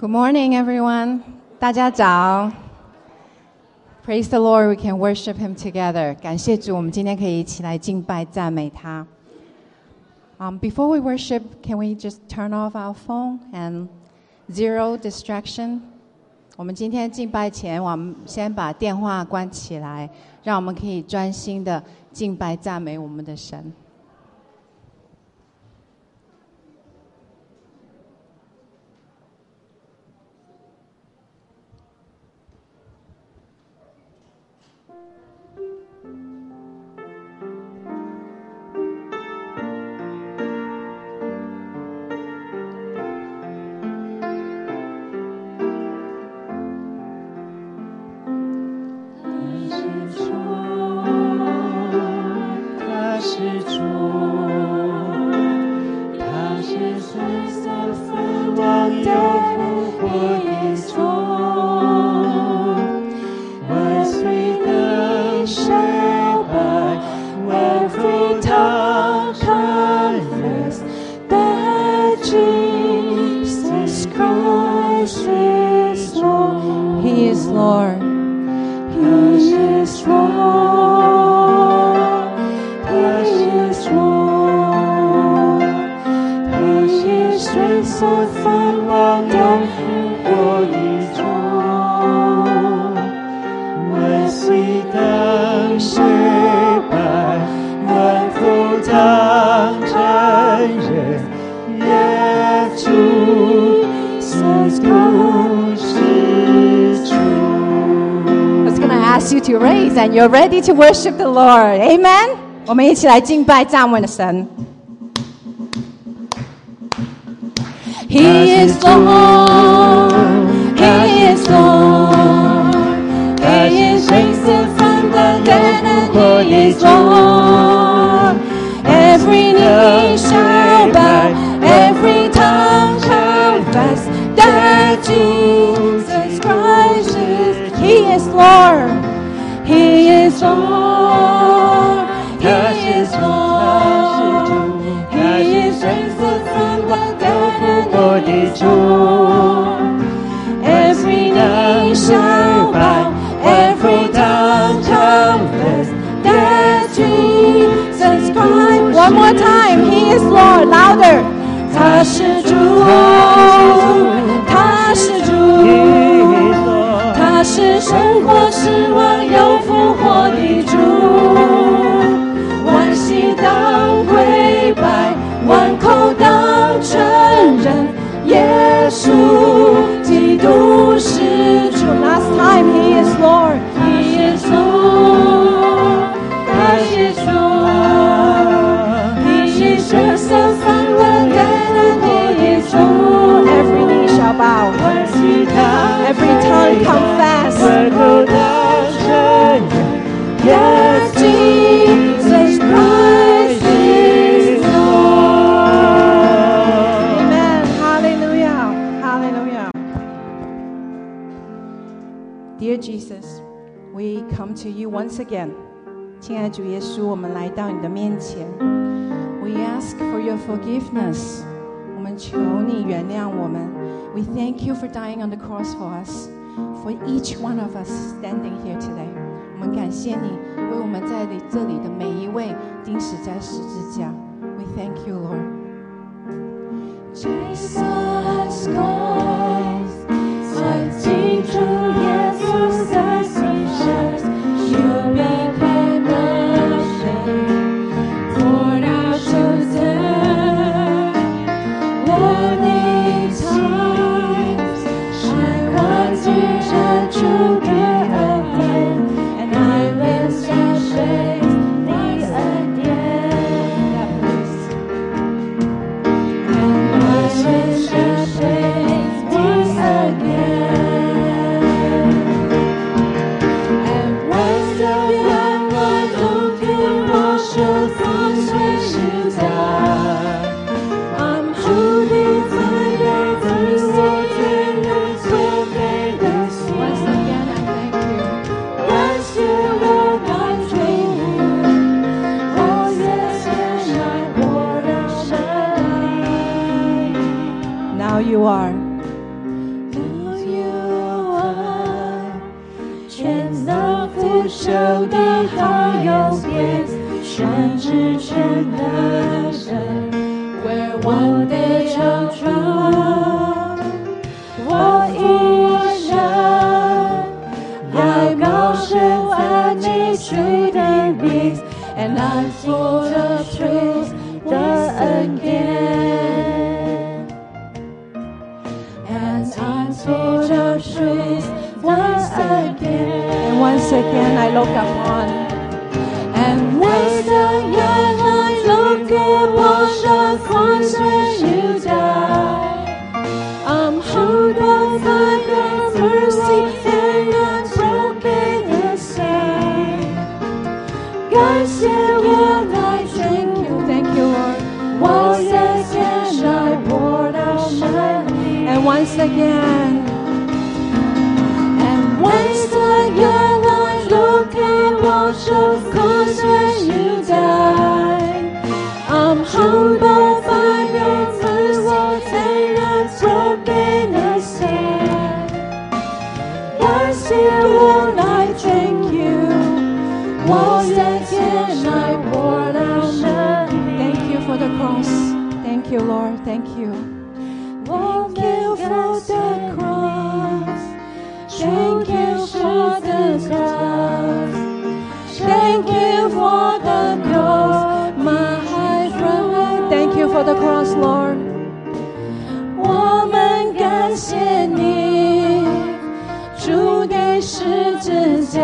Good morning, everyone. 大家早。Praise the Lord, we can worship Him together. 感谢主，我们今天可以一起来敬拜赞美他。Um, before we worship, can we just turn off our phone and zero distraction? 我们今天敬拜前，我们先把电话关起来，让我们可以专心的敬拜赞美我们的神。 you're ready to worship the Lord. Amen. 我们一起来敬拜赞美的神。He is Lord. He is Lord. He is raised from the dead and He is Lord. Every knee He is Lord. He is Lord. He is raised from the dead and He is Lord. Dear Jesus, we come to you once again. 亲爱的主耶稣，我们来到你的面前。We ask for your forgiveness. 我们求你原谅我们。We thank you for dying on the cross for us for each one of us standing here today. 我们感谢你为我们在里这里的每一位钉死在十字架。We thank you, Lord. Jesus Christ, Again, I look for the cross, Lord. 我们感谢你，主的十字架，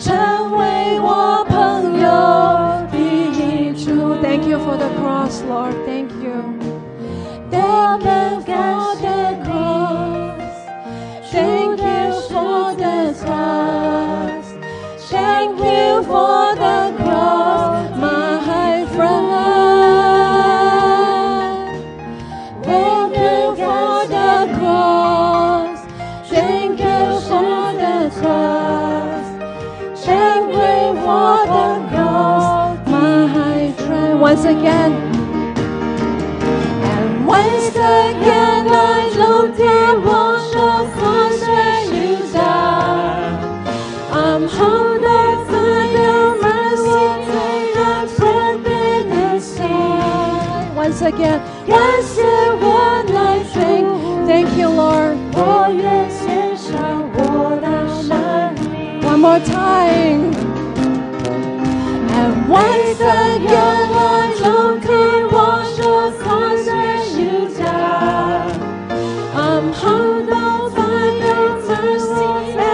成为我朋友的主。 Thank you for the cross, Lord. Thank you. Thank you for the cross. Thank you for the cross. Thank you for Once again. And once again, I look at wash of cross where you died. I'm humbled by your mercy, and broken and. Once again, once the I drink. Thank you, Lord. One more time. Once where you. I'm um, humbled by your mercy and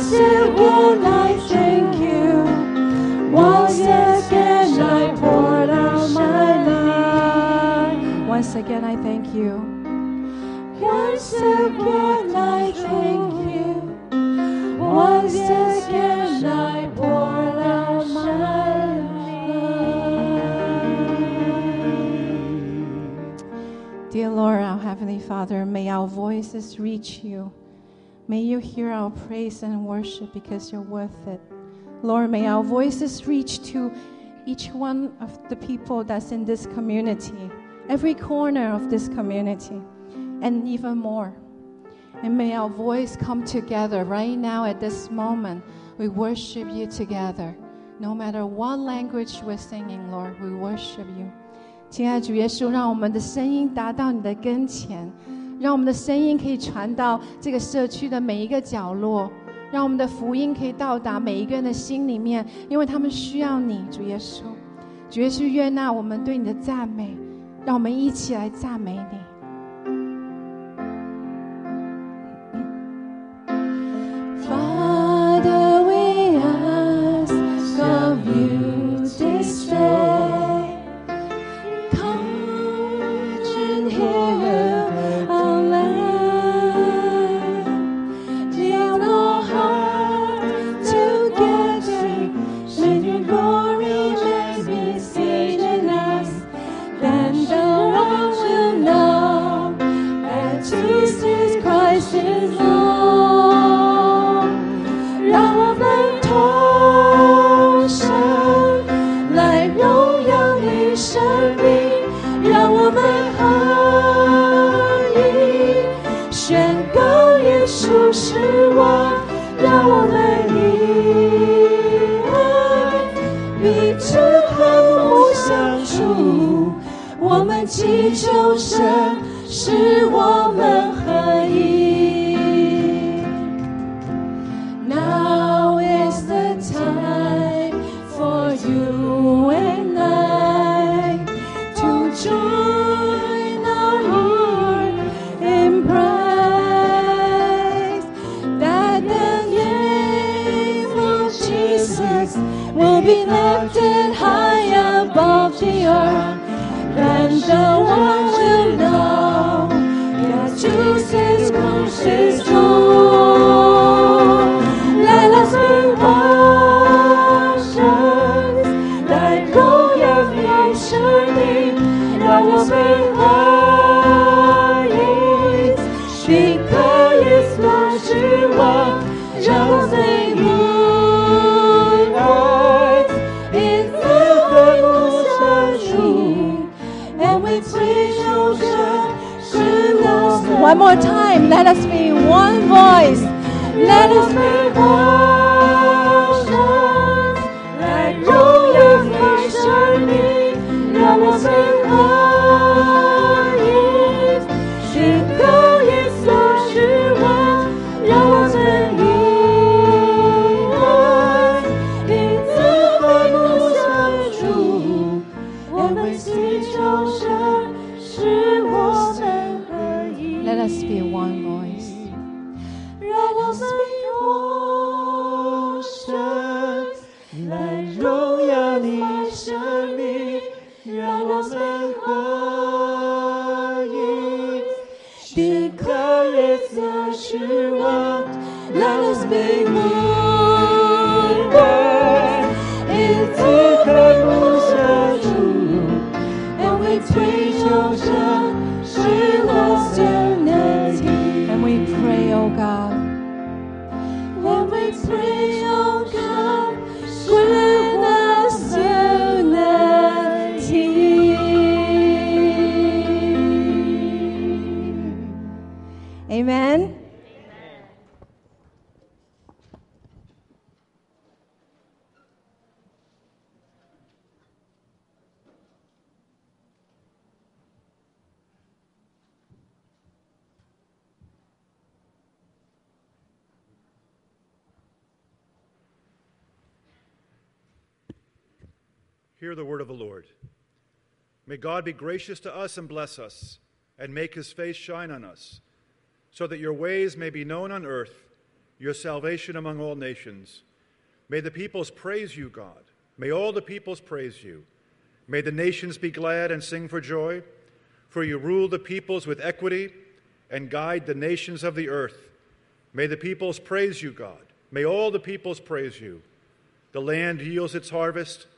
said, won't I thank you? Once again I poured out my. Once again, I thank you. Once again Heavenly Father, may our voices reach you. May you hear our praise and worship because you're worth it. Lord, may our voices reach to each one of the people that's in this community, every corner of this community, and even more. And may our voice come together right now at this moment. We worship you together. No matter what language we're singing, Lord, we worship you. 亲爱的主耶稣，让我们的声音达到你的跟前，让我们的声音可以传到这个社区的每一个角落，让我们的福音可以到达每一个人的心里面，因为他们需要你，主耶稣。主耶稣，悦纳我们对你的赞美，让我们一起来赞美你。失望，让我们以爱彼此和睦相处。我们祈求神使我们 let us be one voice. Let us be washed May God be gracious to us and bless us, and make his face shine on us, so that your ways may be known on earth, your salvation among all nations. May the peoples praise you, God. May all the peoples praise you. May the nations be glad and sing for joy, for you rule the peoples with equity and guide the nations of the earth. May the peoples praise you, God. May all the peoples praise you. The land yields its harvest.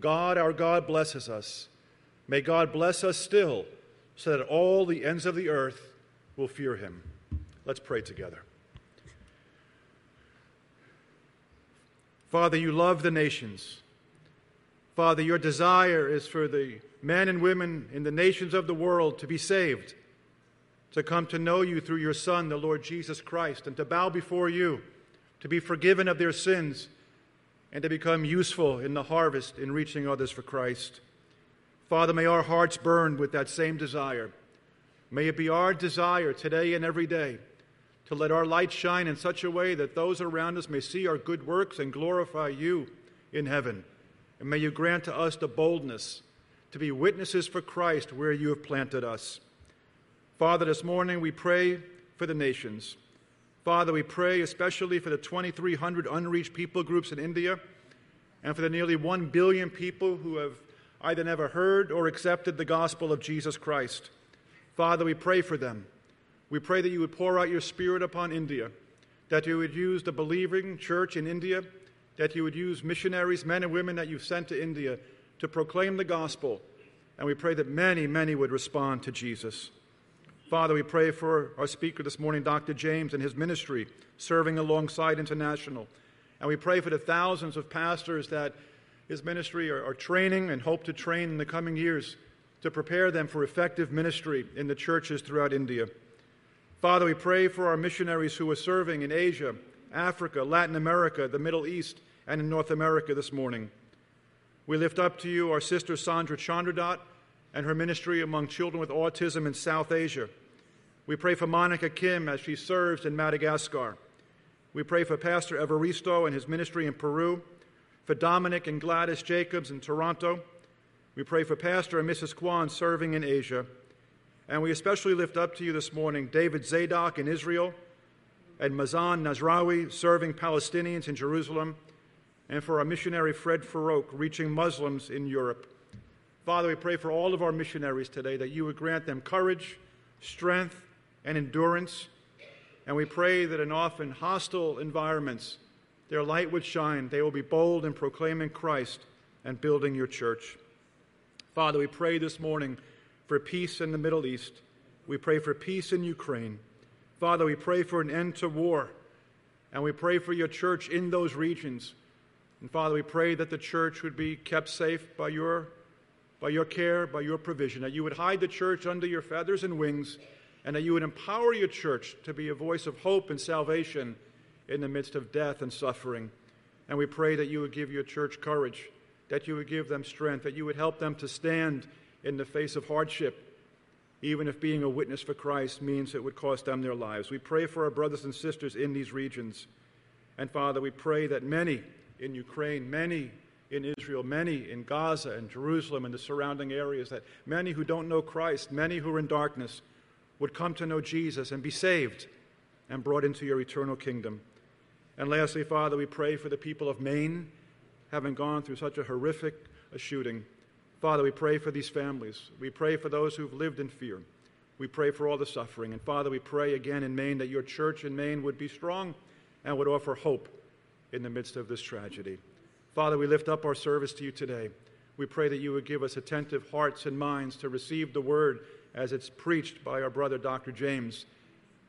God, our God, blesses us. May God bless us still, so that all the ends of the earth will fear him. Let's pray together. Father, you love the nations. Father, your desire is for the men and women in the nations of the world to be saved, to come to know you through your Son, the Lord Jesus Christ, and to bow before you, to be forgiven of their sins, and to become useful in the harvest in reaching others for Christ. Father, may our hearts burn with that same desire. May it be our desire today and every day to let our light shine in such a way that those around us may see our good works and glorify you in heaven. And may you grant to us the boldness to be witnesses for Christ where you have planted us. Father, this morning we pray for the nations. Father, we pray especially for the 2,300 unreached people groups in India and for the nearly 1 billion people who have either never heard or accepted the gospel of Jesus Christ. Father, we pray for them. We pray that you would pour out your Spirit upon India, that you would use the believing church in India, that you would use missionaries, men and women that you've sent to India to proclaim the gospel. And we pray that many, many would respond to Jesus. Father, we pray for our speaker this morning, Dr. James, and his ministry serving alongside International. And we pray for the thousands of pastors that his ministry are, are, training and hope to train in the coming years to prepare them for effective ministry in the churches throughout India. Father, we pray for our missionaries who are serving in Asia, Africa, Latin America, the Middle East, and in North America this morning. We lift up to you our sister Sandra Chandradot and her ministry among children with autism in South Asia. We pray for Monica Kim as she serves in Madagascar. We pray for Pastor Evaristo and his ministry in Peru, for Dominic and Gladys Jacobs in Toronto. We pray for Pastor and Mrs. Kwan serving in Asia. And we especially lift up to you this morning David Zadok in Israel and Mazan Nazrawi serving Palestinians in Jerusalem, and for our missionary Fred Farrokh reaching Muslims in Europe. Father, we pray for all of our missionaries today that you would grant them courage, strength, and endurance. And we pray that in often hostile environments, their light would shine. They will be bold in proclaiming Christ and building your church. Father, we pray this morning for peace in the Middle East. We pray for peace in Ukraine. Father, we pray for an end to war. And we pray for your church in those regions. And Father, we pray that the church would be kept safe by your, by your care, by your provision, that you would hide the church under your feathers and wings, and that you would empower your church to be a voice of hope and salvation in the midst of death and suffering. And we pray that you would give your church courage, that you would give them strength, that you would help them to stand in the face of hardship, even if being a witness for Christ means it would cost them their lives. We pray for our brothers and sisters in these regions. And Father, we pray that many in Ukraine, many in Israel, many in Gaza and Jerusalem and the surrounding areas, that many who don't know Christ, many who are in darkness, would come to know Jesus and be saved and brought into your eternal kingdom. And lastly, Father, we pray for the people of Maine, having gone through such a horrific a shooting. Father, we pray for these families. We pray for those who've lived in fear. We pray for all the suffering. And Father, we pray again in Maine that your church in Maine would be strong and would offer hope in the midst of this tragedy. Father, we lift up our service to you today. We pray that you would give us attentive hearts and minds to receive the word as it's preached by our brother, Dr. James.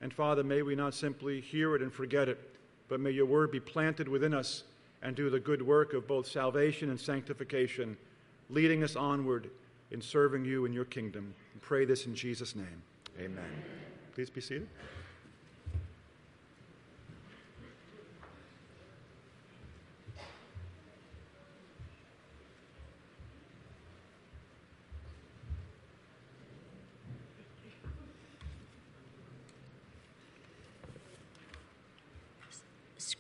And Father, may we not simply hear it and forget it, but may your word be planted within us and do the good work of both salvation and sanctification, leading us onward in serving you in your kingdom. We pray this in Jesus' name. Amen. Please be seated.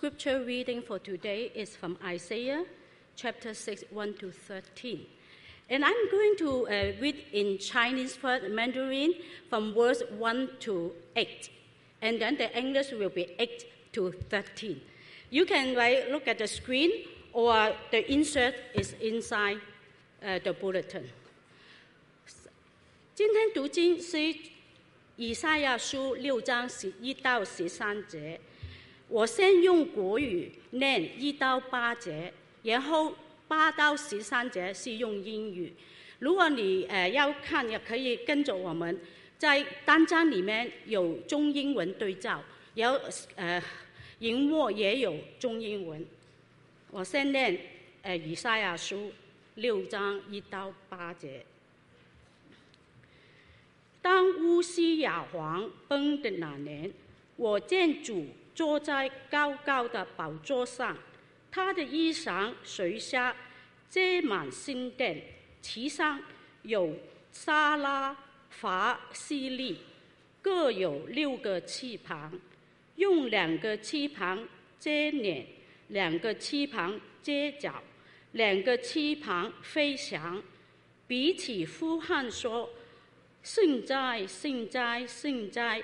Scripture reading for today is from Isaiah chapter 6, 1 to 13. And I'm going to uh, read in Chinese first, Mandarin, from verse 1 to 8. And then the English will be 8 to 13. You can right, look at the screen, or the insert is inside uh, the bulletin. 今天读经是以赛亚书六章十一到十三节。 我先用国语念一到八节，然后八到十三节是用英语。如果你呃要看，也可以跟着我们，在单章里面有中英文对照，有呃荧幕也有中英文。我先念呃以赛亚书六章一到八节。当乌西雅王崩的那年，我见主。坐在高高的宝座上，他的衣裳垂下，遮满心殿，其上有沙拉、法、西利，各有六个翅膀，用两个翅膀遮脸，两个翅膀遮脚，两个翅膀飞翔，彼此呼喊说：“圣哉，圣哉，圣哉！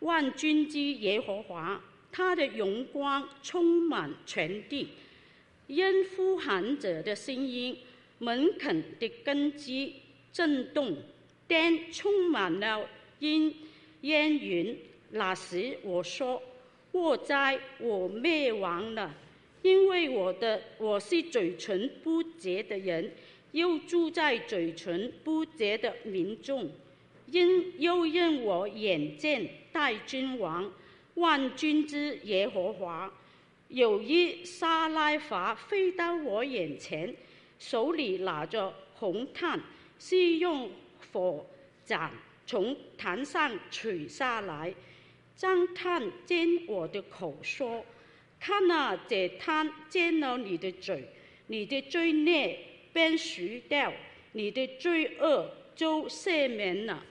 万军之耶和华！”他的荣光充满全地，因呼喊者的声音，门肯的根基震动，天充满了烟烟云。那时我说：“祸灾，我灭亡了！因为我的我是嘴唇不洁的人，又住在嘴唇不洁的民众，因又因我眼见大君王。”万军之耶和华，有一沙拉法飞到我眼前，手里拿着红炭，是用火斩从坛上取下来。将炭煎我的口，说：“看啊，这炭煎了你的嘴，你的罪孽便除掉，你的罪恶就赦免了。”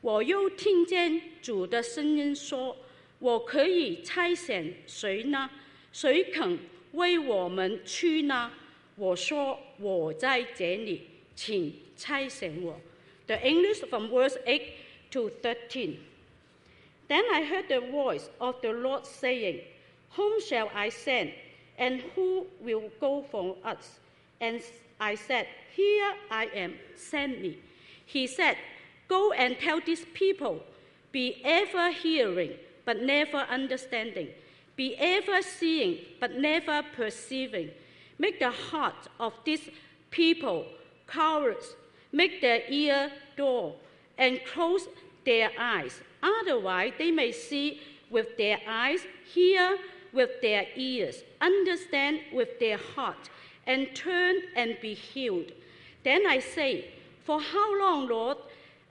我又听见主的声音说：“我可以差遣谁呢？谁肯为我们去呢？”我说：“我在这里，请差遣我。” The English from verse 8 to 13. Then I heard the voice of the Lord saying, Whom shall I send, and who will go for us? And I said, Here I am, send me. He said, Go and tell these people, be ever hearing, but never understanding, be ever seeing, but never perceiving. Make the heart of these people callous, make their ear dull, and close their eyes. Otherwise, they may see with their eyes, hear with their ears, understand with their heart, and turn and be healed. Then I say, For how long, Lord?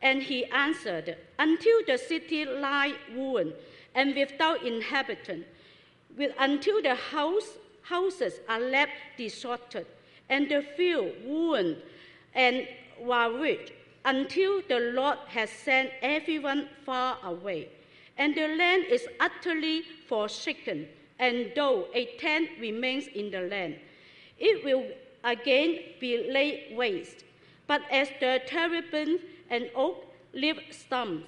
And he answered, Until the city lie ruined and without inhabitant, with, until the house, houses are left deserted, and the field ruined and ravaged, until the Lord has sent everyone far away, and the land is utterly forsaken, and though a tent remains in the land, it will again be laid waste. But as the terebinth and oak leaf stumps,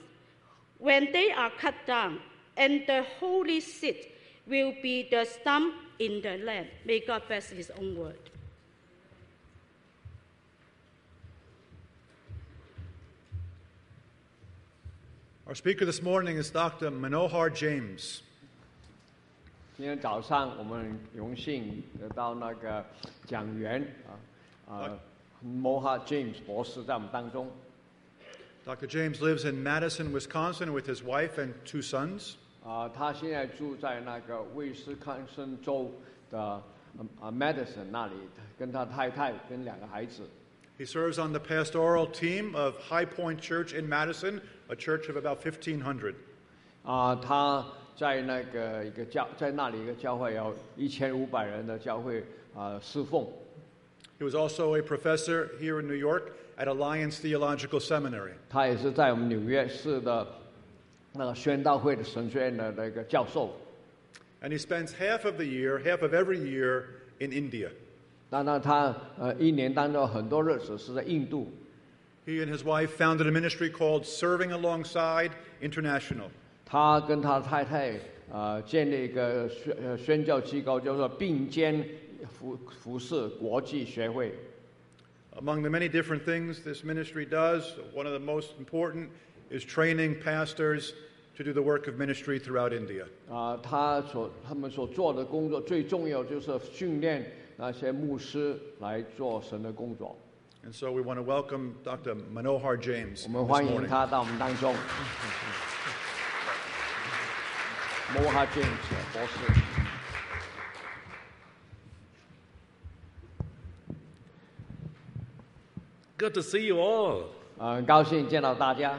when they are cut down, and the holy seat will be the stump in the land. May God bless His own word. Our speaker this morning is Dr. Manohar James. 今天早上我们很荣幸得到那个讲员啊啊 Moha James 博士在我们当中。 Dr. James lives in Madison, Wisconsin with his wife and two sons. 啊，他现在住在那个威斯康森州的啊啊 Madison 那里，跟他太太跟两个孩子。 He serves on the pastoral team of High Point Church in Madison, a church of about 1,500. 啊，他在那个一个教，在那里一个教会有一千五百人的教会啊侍奉。 He was also a professor here in New York at Alliance Theological Seminary. 他也是在我们纽约市的 那个宣道会的神学院的那个教授。 And he spends half of the year, half of every year, in India. 那那他呃一年当中很多日子是在印度。 He and his wife founded a ministry called Serving Alongside International. 他跟他太太呃建立一个宣呃宣教机构，叫做并肩服服侍国际学会。 Among the many different things this ministry does, one of the most important is training pastors to do the work of ministry throughout India. 啊、他所他们所做的工作最重要就是训练那些牧师来做神的工作。 And so we want to welcome Dr. Manohar James 我们 this 欢迎 morning. 他到我们当中。摩哈 James 博士。 Good to see you all. 呃，很高兴见到大家，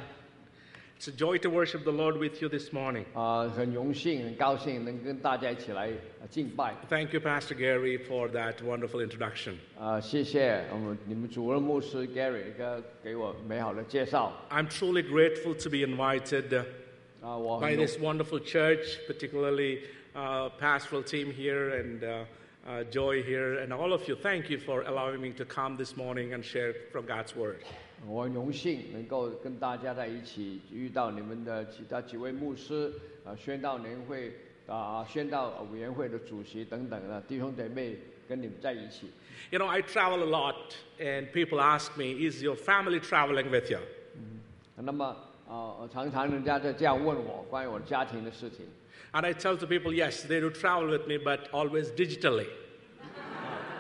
It's a joy to worship the Lord with you this morning. 啊、很荣幸，很高兴能跟大家一起来呃敬拜。 Thank you, Pastor Gary, for that wonderful introduction. 啊、谢谢我们你们主任牧师 Gary 给给我美好的介绍。 I'm truly grateful to be invited uh, 啊、我 by 很荣 this wonderful church, particularly uh, pastoral team here and uh, uh, Joy here, and all of you. Thank you for allowing me to come this morning and share from God's Word. 我很荣幸能够跟大家在一起遇到你们的其他几位牧师，啊，宣道年会啊，宣道委员会的主席等等的弟兄姐妹跟你们在一起。You know, I travel a lot, and people ask me, Is your family traveling with you? 那么啊，呃常常人家在这样问我关于我家庭的事情，And I tell the people, Yes, they do travel with me, but always digitally.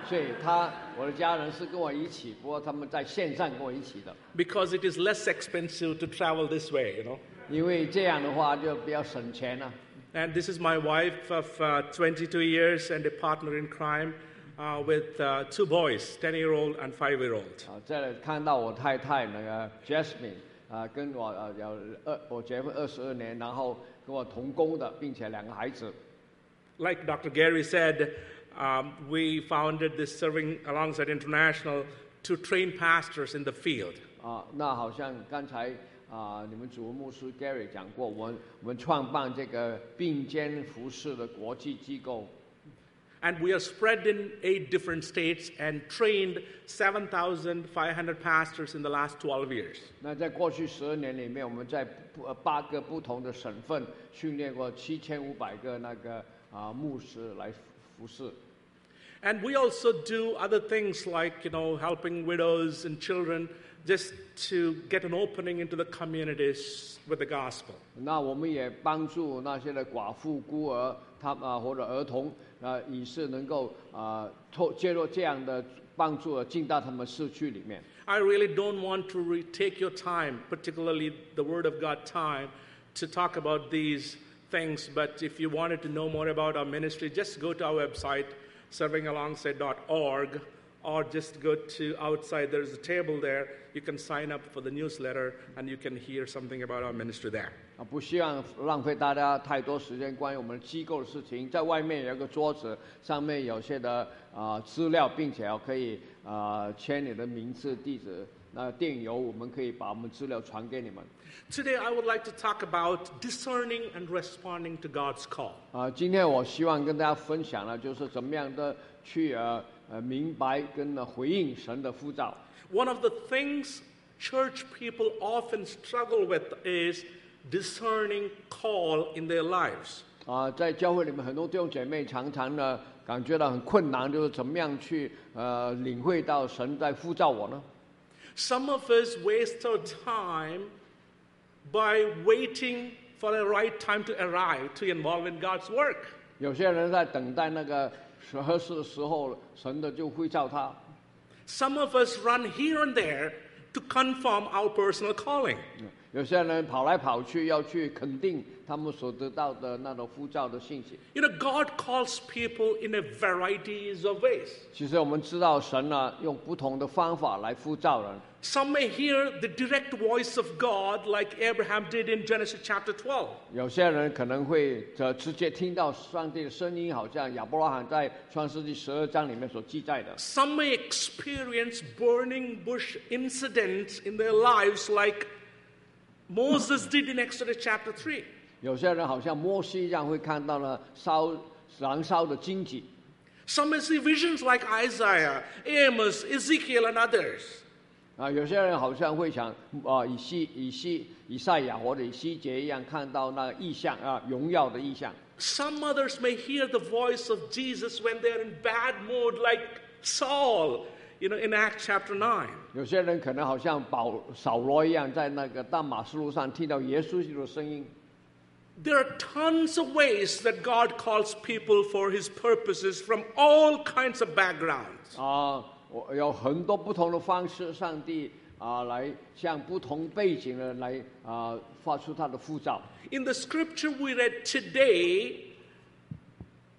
所以他我的家人是跟我一起，不过他们在线上跟我一起的， Because it is less expensive to travel this way, you know. 因为这样的话就比较省钱了、 And this is my wife of uh, 22 years and a partner in crime uh, with uh, two boys, 10 year old and 5 year old. 啊，这里看到我太太那个 Jasmine 啊、跟我呃有二我结婚二十二年，然后跟我同工的，并且两个孩子。 Like Dr. Gary said, um, we founded this Serving Alongside International to train pastors in the field. 啊，那好像刚才啊，你们主任牧师 Gary 讲过，我们我们创办这个并肩服饰的国际机构， And we are spread in eight different states and trained 7,500 pastors in the last 12 years. 那在过去十二年里面，我们在不呃八个不同的省份训练过七千五百个那个啊牧师来 服侍。 And we also do other things like, you know, helping widows and children just to get an opening into the communities with the gospel. 那我们也帮助那些的寡妇、孤儿，他们啊或者儿童啊，以是能够啊透借助这样的帮助进到他们社区里面。 I really don't want to re- take your time, particularly the Word of God time, to talk about these things. But if you wanted to know more about our ministry, just go to our website, servingalongside.org, or just go to outside. There's a table there. You can sign up for the newsletter and you can hear something about our ministry there. 啊，不希望浪费大家太多时间关于我们机构的事情。在外面有一个桌子，上面有些的啊、资料，并且要可以啊、签你的名字、地址。 那电邮我们可以把我们资料传给你们。Today, I would like to talk about discerning and responding to God's call. 啊、今天我希望跟大家分享的就是怎么样的去呃呃明白跟呢回应神的呼召。One of the things church people often struggle with is discerning call in their lives. 啊、在教会里面，很多弟兄姐妹常常呢感觉到很困难，就是怎么样去呃领会到神在呼召我呢？Some of us waste our time by waiting for the right time to arrive to involve in God's work. 有些人在等待那个合适的时候，神的就会召他。 Some of us run here and there to confirm our personal calling. 有些人跑来跑去，要去肯定他们所得到的那种呼召的信息。You know, God calls people in a varieties of ways. 其实我们知道，神呢用不同的方法来呼召人。Some may hear the direct voice of God like Abraham did in Genesis chapter 12. 有些人可能会呃直接听到上帝的声音，好像亚伯拉罕在创世纪十二章里面所记载的。 Some may experience burning bush incidents in their lives like Moses did in Exodus chapter 3. 有些人好像摩西一样，会看到了烧燃烧的荆棘。 Some may see visions like Isaiah, Amos, Ezekiel, and others. 啊，有些人好像会想啊，以西以西以赛亚或者以西结一样，看到那个意象啊，荣耀的意象。 Some others may hear the voice of Jesus when they're in bad mood, like Saul, you know, in Acts chapter 9. 有些人可能好像保扫罗一样，在那个大马士路上听到耶稣基督的声音。 There are tons of ways that God calls people for his purposes from all kinds of backgrounds. 啊， 我有很多不同的方式，上帝啊来向不同背景的人来啊发出他的呼召。In the scripture we read today,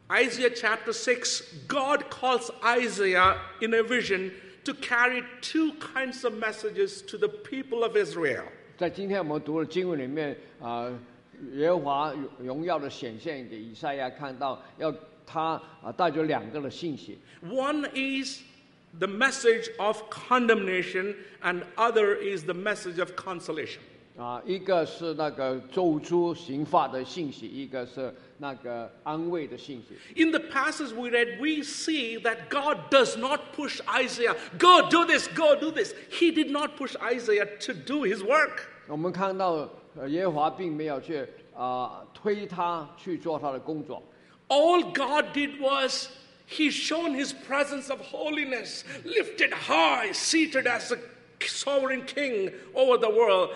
Isaiah chapter six, God calls Isaiah in a vision to carry two kinds of messages to the people of Israel. 在今天我们读的经文里面啊，耶和华荣荣耀的显现给以赛亚看到，要他啊带着两个的信息。One is the message of condemnation, and other is the message of consolation. 啊，一个是那个咒诛刑罚的信息，一个是那个安慰的信息。 In the passage we read, we see that God does not push Isaiah, go do this, go do this. He did not push Isaiah to do his work. 我们看到呃耶和华并没有去啊、推他去做他的工作， All God did was He shone His presence of holiness, lifted high, seated as a sovereign king over the world.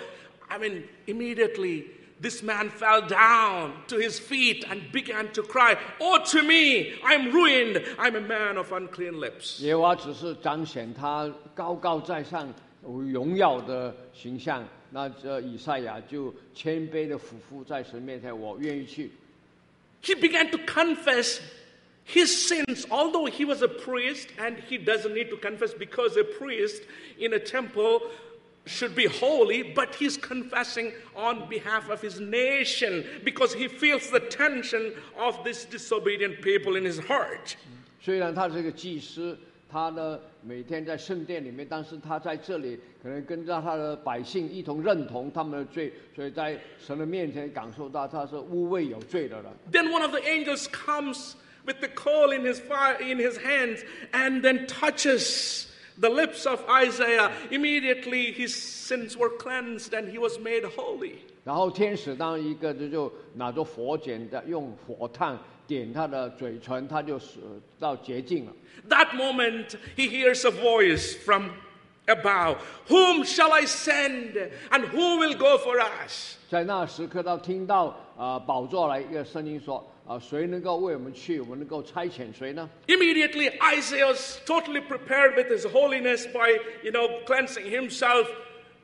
I mean, immediately this man fell down to his feet and began to cry, Oh, to me, I'm ruined. I'm a man of unclean lips. 耶和华只是彰显他高高在上、荣耀的形象。那这以赛亚就谦卑的俯伏在神面前，我愿意去。 He began to confess his sins, although he was a priest and he doesn't need to confess because a priest in a temple should be holy, but he's confessing on behalf of his nation because he feels the tension of these disobedient people in his heart. 虽然他是个祭司，他呢每天在圣殿里面，但是他在这里可能跟着他的百姓一同认同他们的罪，所以在神的面前感受到他是污秽有罪的人。 Then one of the angels comes with the coal in his fire in his hands and then touches the lips of Isaiah. Immediately his sins were cleansed and he was made holy. 然后天使当一个就就拿着火剪的，用火炭点他的嘴唇，他就死到洁净了。 That moment he hears a voice from above Whom shall I send? And who will go for us? 在那时刻，他听到啊、呃宝座来一个声音说： 啊、谁能够为我们去？我们能够差遣谁呢？ Immediately Isaiah was totally prepared with his holiness by, you know, cleansing himself.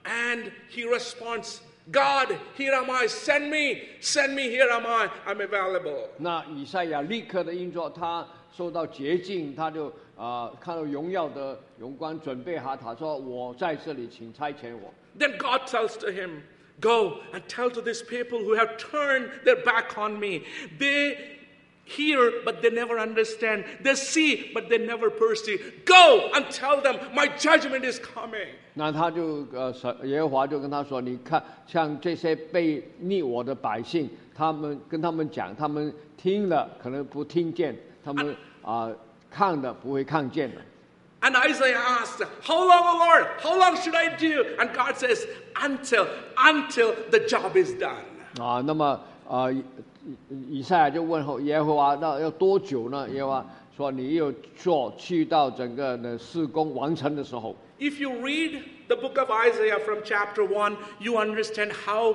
And he responds, God, here am I, send me, send me, here am I, I'm available. 那以赛亚立刻的应作，他受到洁净，他就啊、看到荣耀的荣光，准备好，他说：“我在这里，请差遣我。 Then God tells to him, Go and tell to these people who have turned their back on me. They hear, but they never understand. They see, but they never perceive. Go and tell them, My judgment is coming. ”那他就呃，神耶和华就跟他说：“你看，像这些被逆我的百姓，他们跟他们讲，他们听了可能不听见，他们啊、看的不会看见的。” And Isaiah asked, How long, O Lord? How long should I do? And God says, Until, until the job is done. 啊，那么啊，以以以赛亚就问候耶和华，那要多久呢？耶和华说：“你有做去到整个的施工完成的时候。” If you read the book of Isaiah from chapter 1, you understand how,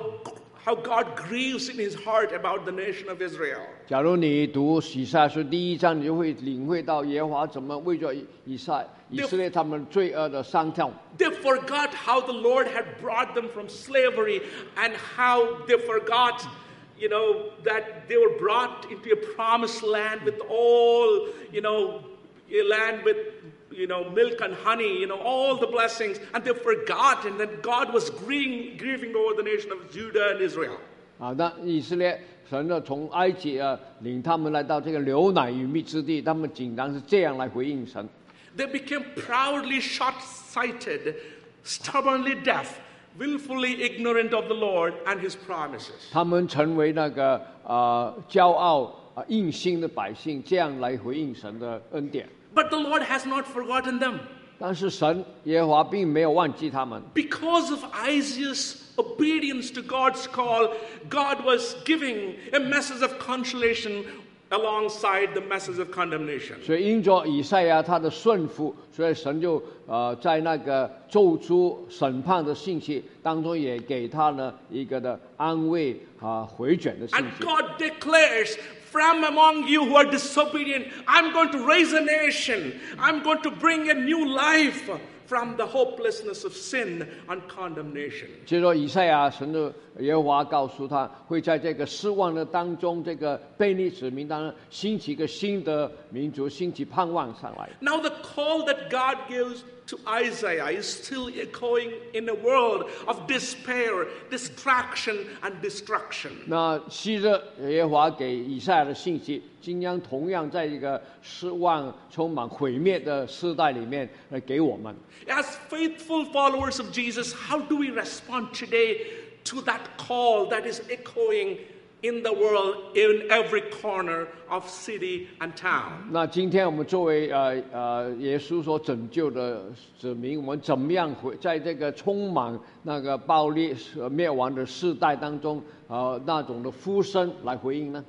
how God grieves in his heart about the nation of Israel. 假如你读以赛亚书第一章，你就会领会到耶和华怎么为着以以赛以色列他们罪恶的伤痛。 They forgot how the Lord had brought them from slavery and how they forgot, you know, that they were brought into a promised land with all, you know, a land with, you know, milk and honey, you know, all the blessings. And they forgot, and that God was grieving, grieving over the nation of Judah and Israel. 啊，那以色列神呢，从埃及啊领他们来到这个流奶与蜜之地，他们竟然是这样来回应神。 They became proudly short sighted, stubbornly deaf, willfully ignorant of the Lord and his promises. 他们成为那个啊、骄傲啊、硬心的百姓，这样来回应神的恩典。 But the Lord has not forgotten them. 但是神耶和华并没有忘记他们， Because of Isaiah's obedience to God's call, God was giving a message of consolation alongside the message of condemnation. 所以因着以赛亚他的顺服，所以神就呃在那个咒诅审判的信息当中，也给他呢一个的安慰啊、回转的信 And 息。 God declares, From among you who are disobedient, I'm going to raise a nation. I'm going to bring a new life from the hopelessness of sin and condemnation. 接着以赛亚神的耶和华告诉他，会在这个失望的当中，这个悖逆子民当中兴起一个新的民族，兴起盼望上来。 Now, the call that God gives to Isaiah is still echoing in a world of despair, distraction, and destruction. 那昔日耶和华给以赛亚的信息，今将同样在一个失望、充满毁灭的时代里面来给我们。 As faithful followers of Jesus, how do we respond today to that call that is echoing in the world, in every corner of city and town? 那今天我们作为呃呃耶稣所拯救的子民，我们怎么样回在这个充满那个暴力、呃灭亡的世代当中，呃那种的呼声来回应呢？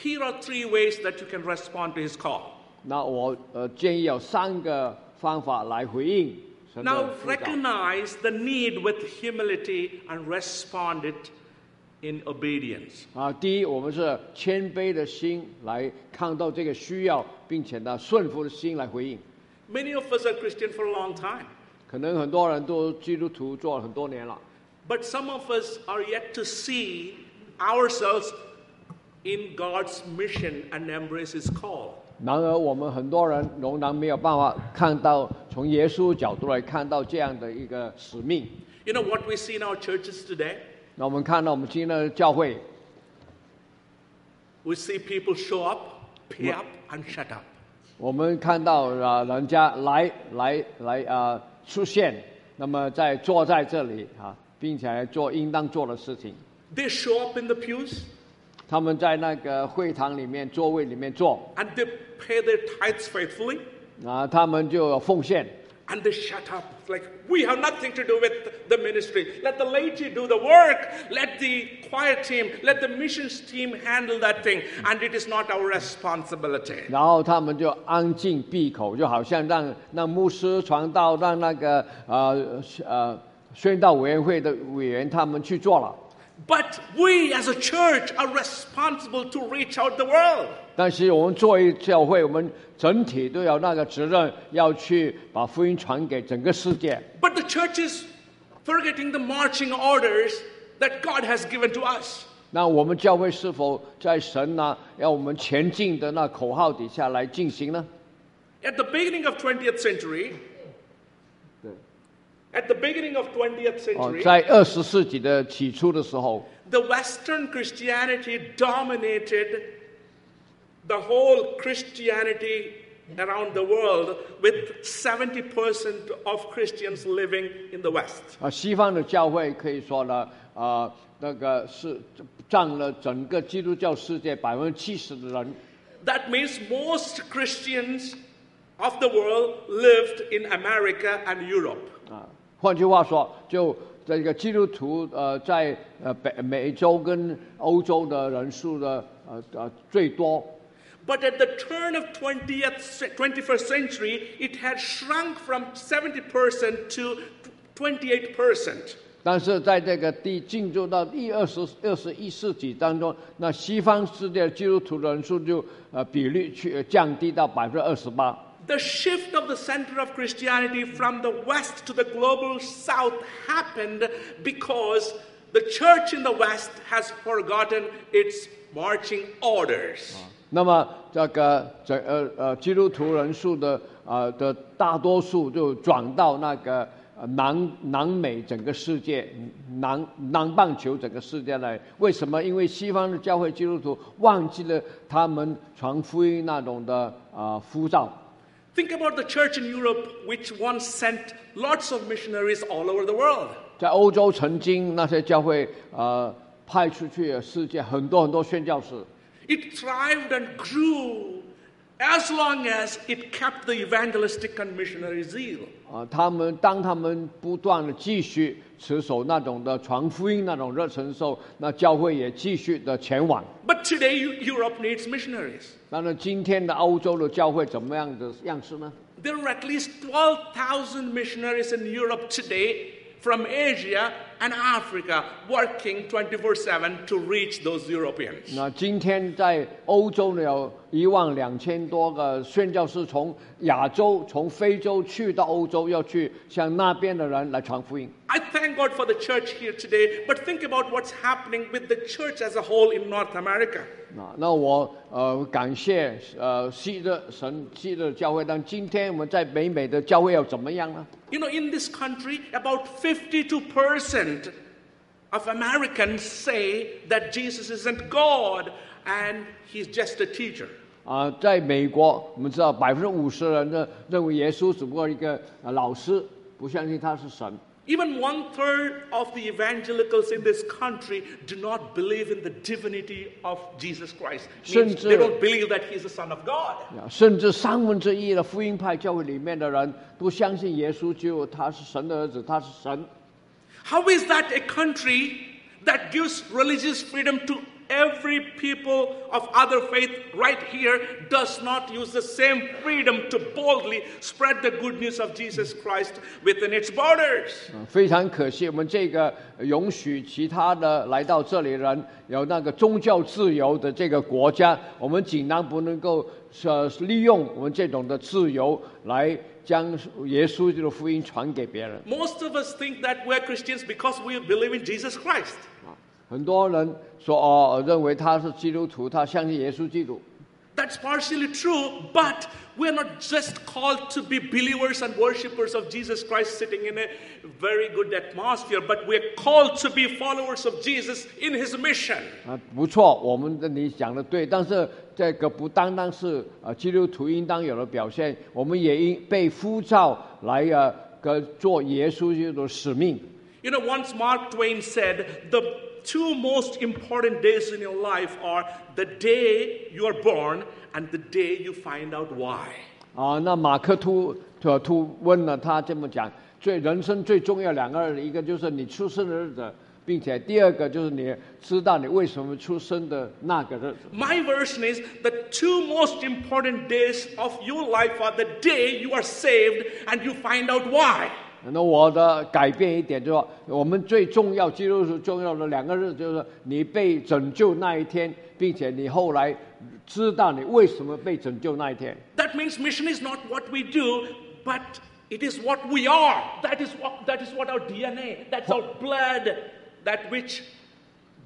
Here are three ways that you can respond to his call. 那我呃建议有三个方法来回应神 Now, 的呼召。 recognize the need with humility and respond it in obedience. 啊，第一，我们是谦卑的心来看到这个需要，并且呢顺服的心来回应。 Many of us are Christian for a long time, 可能很多人都基督徒做了很多年了， but some of us are yet to see ourselves in God's mission and embrace His call. 然而，我们很多人仍然没有办法看到从耶稣角度来看到这样的一个使命。 You know what we see in our churches today? 那我们看到我们今天的教会，We see people show up, pay up, and shut up. 我们看到啊，人家来来来啊出现，那么在坐在这里啊，并且来做应当做的事情。They show up in the pews 他们在那个会堂里面座位里面坐 and they pay their tithes faithfully 啊，他们就有奉献 and they shut up. It's like, we have nothing to do with the ministry. Let the laity do the work. Let the choir team, let the missions team handle that thing. And it is not our responsibility. 然后他们就安静闭口，就好像让让牧师传道，让那个呃呃宣道委员会的委员他们去做了。 But we as a church are responsible to reach out the world. 但是我们作为教会，我们整体都有那个责任，要去把福音传给整个世界。 But the church is forgetting the marching orders that God has given to us. 那我们教会是否在神呢要我们前进的那口号底下来进行呢？ At the beginning of 20th century, at the beginning of 20th 哦， century, 在二十世纪的起初的时候， the Western Christianity dominated the whole Christianity around the world with 70% of Christians living in the West. 啊，西方的教会可以说呢，啊，那个是占了整个基督教世界百分之七十的人。 That means most Christians of the world lived in America and Europe. 啊， 换句话说，就这个基督徒呃，在呃北美洲跟欧洲的人数的呃呃最多。But at the turn of twentieth twenty first century, it had shrunk from seventy percent to twenty eight percent. 但是在这个第进入到第二十二十一世纪当中，那西方世界基督徒人数就呃比率去呃降低到百分之二十八。The shift of the center of Christianity from the West to the global South happened because the church in the West has forgotten its marching orders. 那么这个整呃呃基督徒人数的呃的大多数就转到那个呃南南美整个世界南南半球整个世界来。为什么？因为西方的教会基督徒忘记了他们传福音那种的啊、呃呼召。 Think about the church in Europe, which once sent lots of missionaries all over the world. 在欧洲曾经那些教会呃派出去的世界很多很多宣教士， It thrived and grew as long as it kept the evangelistic and missionary zeal. 啊，他们当他们不断的继续持守那种的传福音那种热忱的时候，那教会也继续的前往。 But today, Eu- Europe needs missionaries. 那么今天的欧洲的教会怎么样的样式呢？ There are at least 12,000 missionaries in Europe today from Asia and Africa working 24 7 to reach those Europeans. 那今天在欧洲呢，有一万两千多个宣教士从亚洲、从非洲去到欧洲，要去向那边的人来传福音。 I thank God for the church here today, but think about what's happening with the church as a whole in North America. 啊，那我呃感谢呃西的神西的教会，但今天我们在北美的教会要怎么样呢？ You know, in this country, about 52% of Americans say that Jesus isn't God and he's just a teacher. 啊，在美国，我们知道百分之五十人呢认为耶稣只不过一个呃老师，不相信他是神。 Even one third of the evangelicals in this country do not believe in the divinity of Jesus Christ. Means 甚至- they don't believe that he's the Son of God. 啊甚至三分之一的福音派教会里面的人都相信耶稣就他是神的儿子，他是神。 How is that a country that gives religious freedom to every people of other faith right here does not use the same freedom to boldly spread the good news of Jesus Christ within its borders? 嗯非常可惜，我们这个容许其他的来到这里的人有那个宗教自由的这个国家，我们竟然不能够呃利用我们这种的自由来 将耶稣基督的福音传给别人。Most of us think that we're Christians because we believe in Jesus Christ. 啊很多人说哦，认为他是基督徒，他相信耶稣基督。That's partially true, but we're not just called to be believers and worshippers of Jesus Christ sitting in a very good atmosphere, but we're called to be followers of Jesus in his mission. 啊，不错，我们的你讲的对，但是这个不单单是呃基督徒应当有的表现，我们也应被呼召来呃跟做耶稣基督的使命。 You know, once Mark Twain said, the two most important days in your life are the day you are born and the day you find out why. 啊，那马克吐吐吐问了他这么讲，最人生最重要两个日子，一个就是你出生的日子，并且第二个就是你知道你为什么出生的那个日子。 My version is the two most important days of your life are the day you are saved and you find out why. 那我的改变一点，就是说我们最重要、基督徒重要的两个日子，就是你被拯救那一天，并且你后来知道你为什么被拯救那一天。That means mission is not what we do, but it is what we are. That is what, that is what our DNA, that's our blood, that which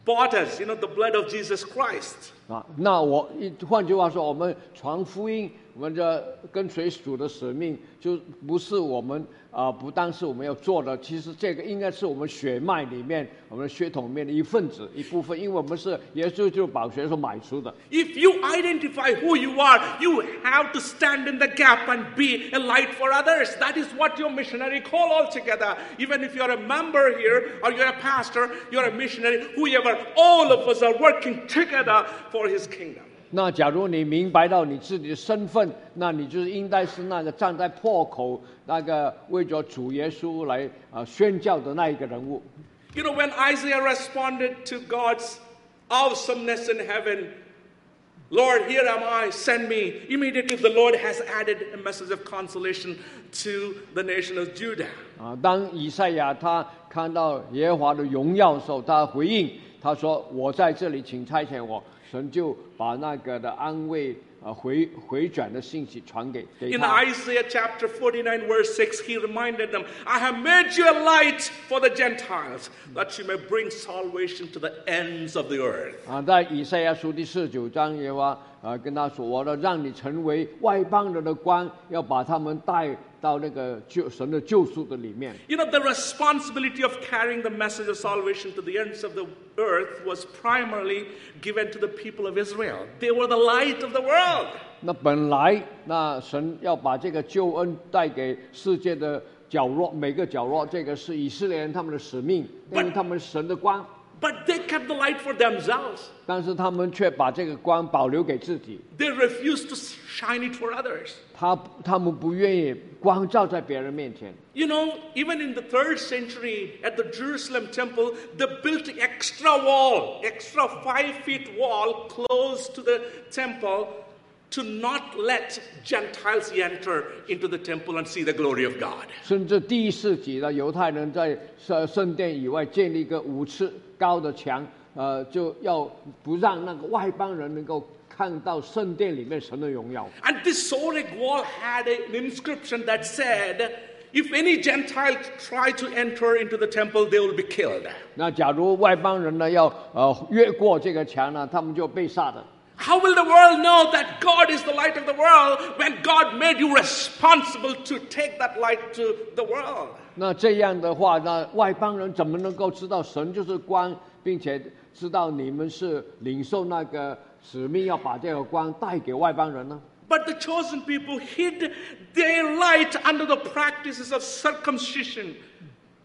bought us, you know, the blood of Jesus Christ. 啊，那我一换句话说，我们传福音，我们的跟随主的使命，就不是我们 啊、不单是我们要做的，其实这个应该是我们血脉里面、我们的血统里面的一份子、一部分，因为我们是耶稣就宝血所买出的。 If you identify who you are, you have to stand in the gap and be a light for others. That is what your missionary call altogether. Even if you're a member here or you're a pastor, you're a missionary, whoever, all of us are working together for his kingdom. 那假如你明白到你自己的身份，那你就是应该是那个站在破口，那个为着主耶稣来啊、宣教的那一个人物。You know, when Isaiah responded to God's awesomeness in heaven, Lord, here am I, send me. Immediately the Lord has added a message of consolation to the nation of Judah. 啊，当以赛亚他看到耶和华的荣耀的时候，他回应他说：“我在这里，请差遣我。”神就把那个的安慰啊回回转的信息传给给 In 他。Isaiah chapter 49, verse 6, he reminded them, I have made you a light for the Gentiles, that you may bring salvation to the ends of the earth. 啊，在以赛亚书第四十九章，耶和华啊跟他说：“我要让你成为外邦人的光，要把他们带到那个救神的救赎的里面。” You know, the responsibility of carrying the message of salvation to the ends of the earth was primarily given to the people of Israel. They were the light of the world. 那本来那神要把这个救恩带给世界的角落，每个角落，这个是以色列人他们的使命，因为他们神的光，But they kept the light for themselves. 但是他们却把这个光保留给自己， They refused to shine it for others. 他他们不愿意光照在别人面前。 You know, even in the third century at the Jerusalem temple, they built extra wall, extra five feet wall close to the temple to not let Gentiles enter into the temple and see the glory of God. 甚至第一世纪的犹太人在圣圣殿以外建立一个五尺高的墙，呃，就要不让那个外邦人能够看到圣殿里面神的荣耀。 And this Soreg wall had an inscription that said, if any Gentile try to enter into the temple, they will be killed. 那假如外邦人呢要呃越过这个墙呢，他们就被杀的。 How will the world know that God is the light of the world when God made you responsible to take that light to the world? 那这样的话，那外邦人怎么能够知道神就是光，并且知道你们是领受那个使命，要把这个光带给外邦人呢？ But the chosen people hid their light under the practices of circumcision,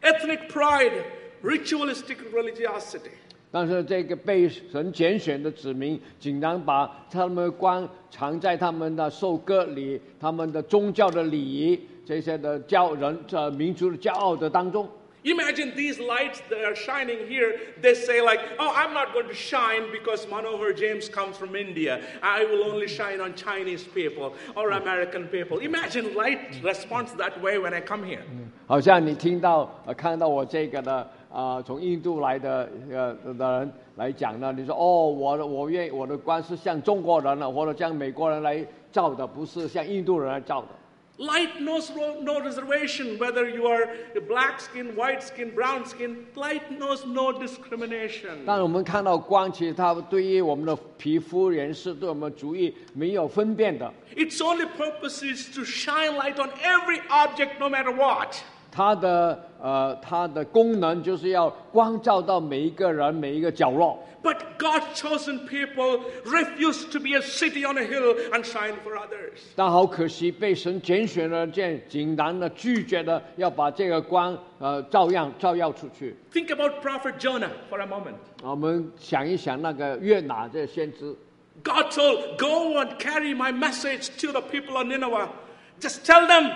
ethnic pride, ritualistic religiosity. 但是这个被神拣选的子民，竟然把他们的光藏在他们的受割礼、他们的宗教的礼仪这些的骄人这民族的骄傲的当中。Imagine these lights that are shining here. They say, like, oh, I'm not going to shine because Manohar James comes from India. I will only shine on Chinese people or American people. Imagine light responds that way when I come here. 好像你听到呃看到我这个的啊、从印度来的呃的人来讲呢，你说哦，我的我愿意我的光是像中国人了，或者像美国人来照的，不是像印度人来照的。Light knows ro- no reservation whether you are black skin, white skin, brown skin. Light knows no discrimination. 当我们看到光，其实它对于我们的皮肤人士，对我们主义没有分辨的。Its only purpose is to shine light on every object, no matter what. 它的呃，它的功能就是要光照到每一个人每一个角落。 But God's chosen people refuse to be a city on a hill and shine for others. 但好可惜，被神拣选了，这样竟然的拒绝了要把这个光呃照样照耀出去。 Think about Prophet Jonah for a moment. 我们想一想，那个约拿这先知， God told, Go and carry my message to the people of Nineveh. Just tell them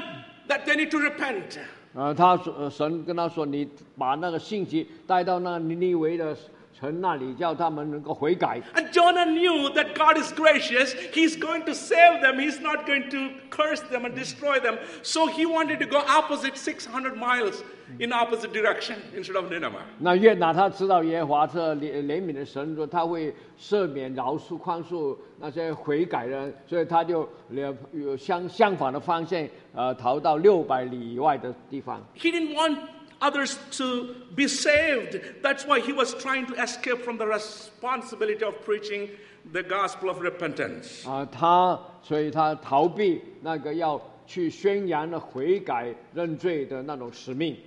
that they need to repent. 呃，他说、神跟他说，你把那个信息带到那尼尼维的城那里，叫他们能够悔改。And Jonah knew that God is gracious. He's going to save them. He's not going to curse them and destroy them. So he wanted to go opposite 600 miles in opposite direction instead of Nineveh. 那约拿他知道耶和华是怜怜悯的神，说他会赦免、饶恕、宽恕那些悔改的人，所以他就呃有相相反的方向，呃，逃到六百里以外的地方。He didn't want others to be saved. That's why he was trying to escape from the responsibility of preaching the gospel of repentance. 啊、他所以他逃避那个要去宣扬的悔改认罪的那种使命。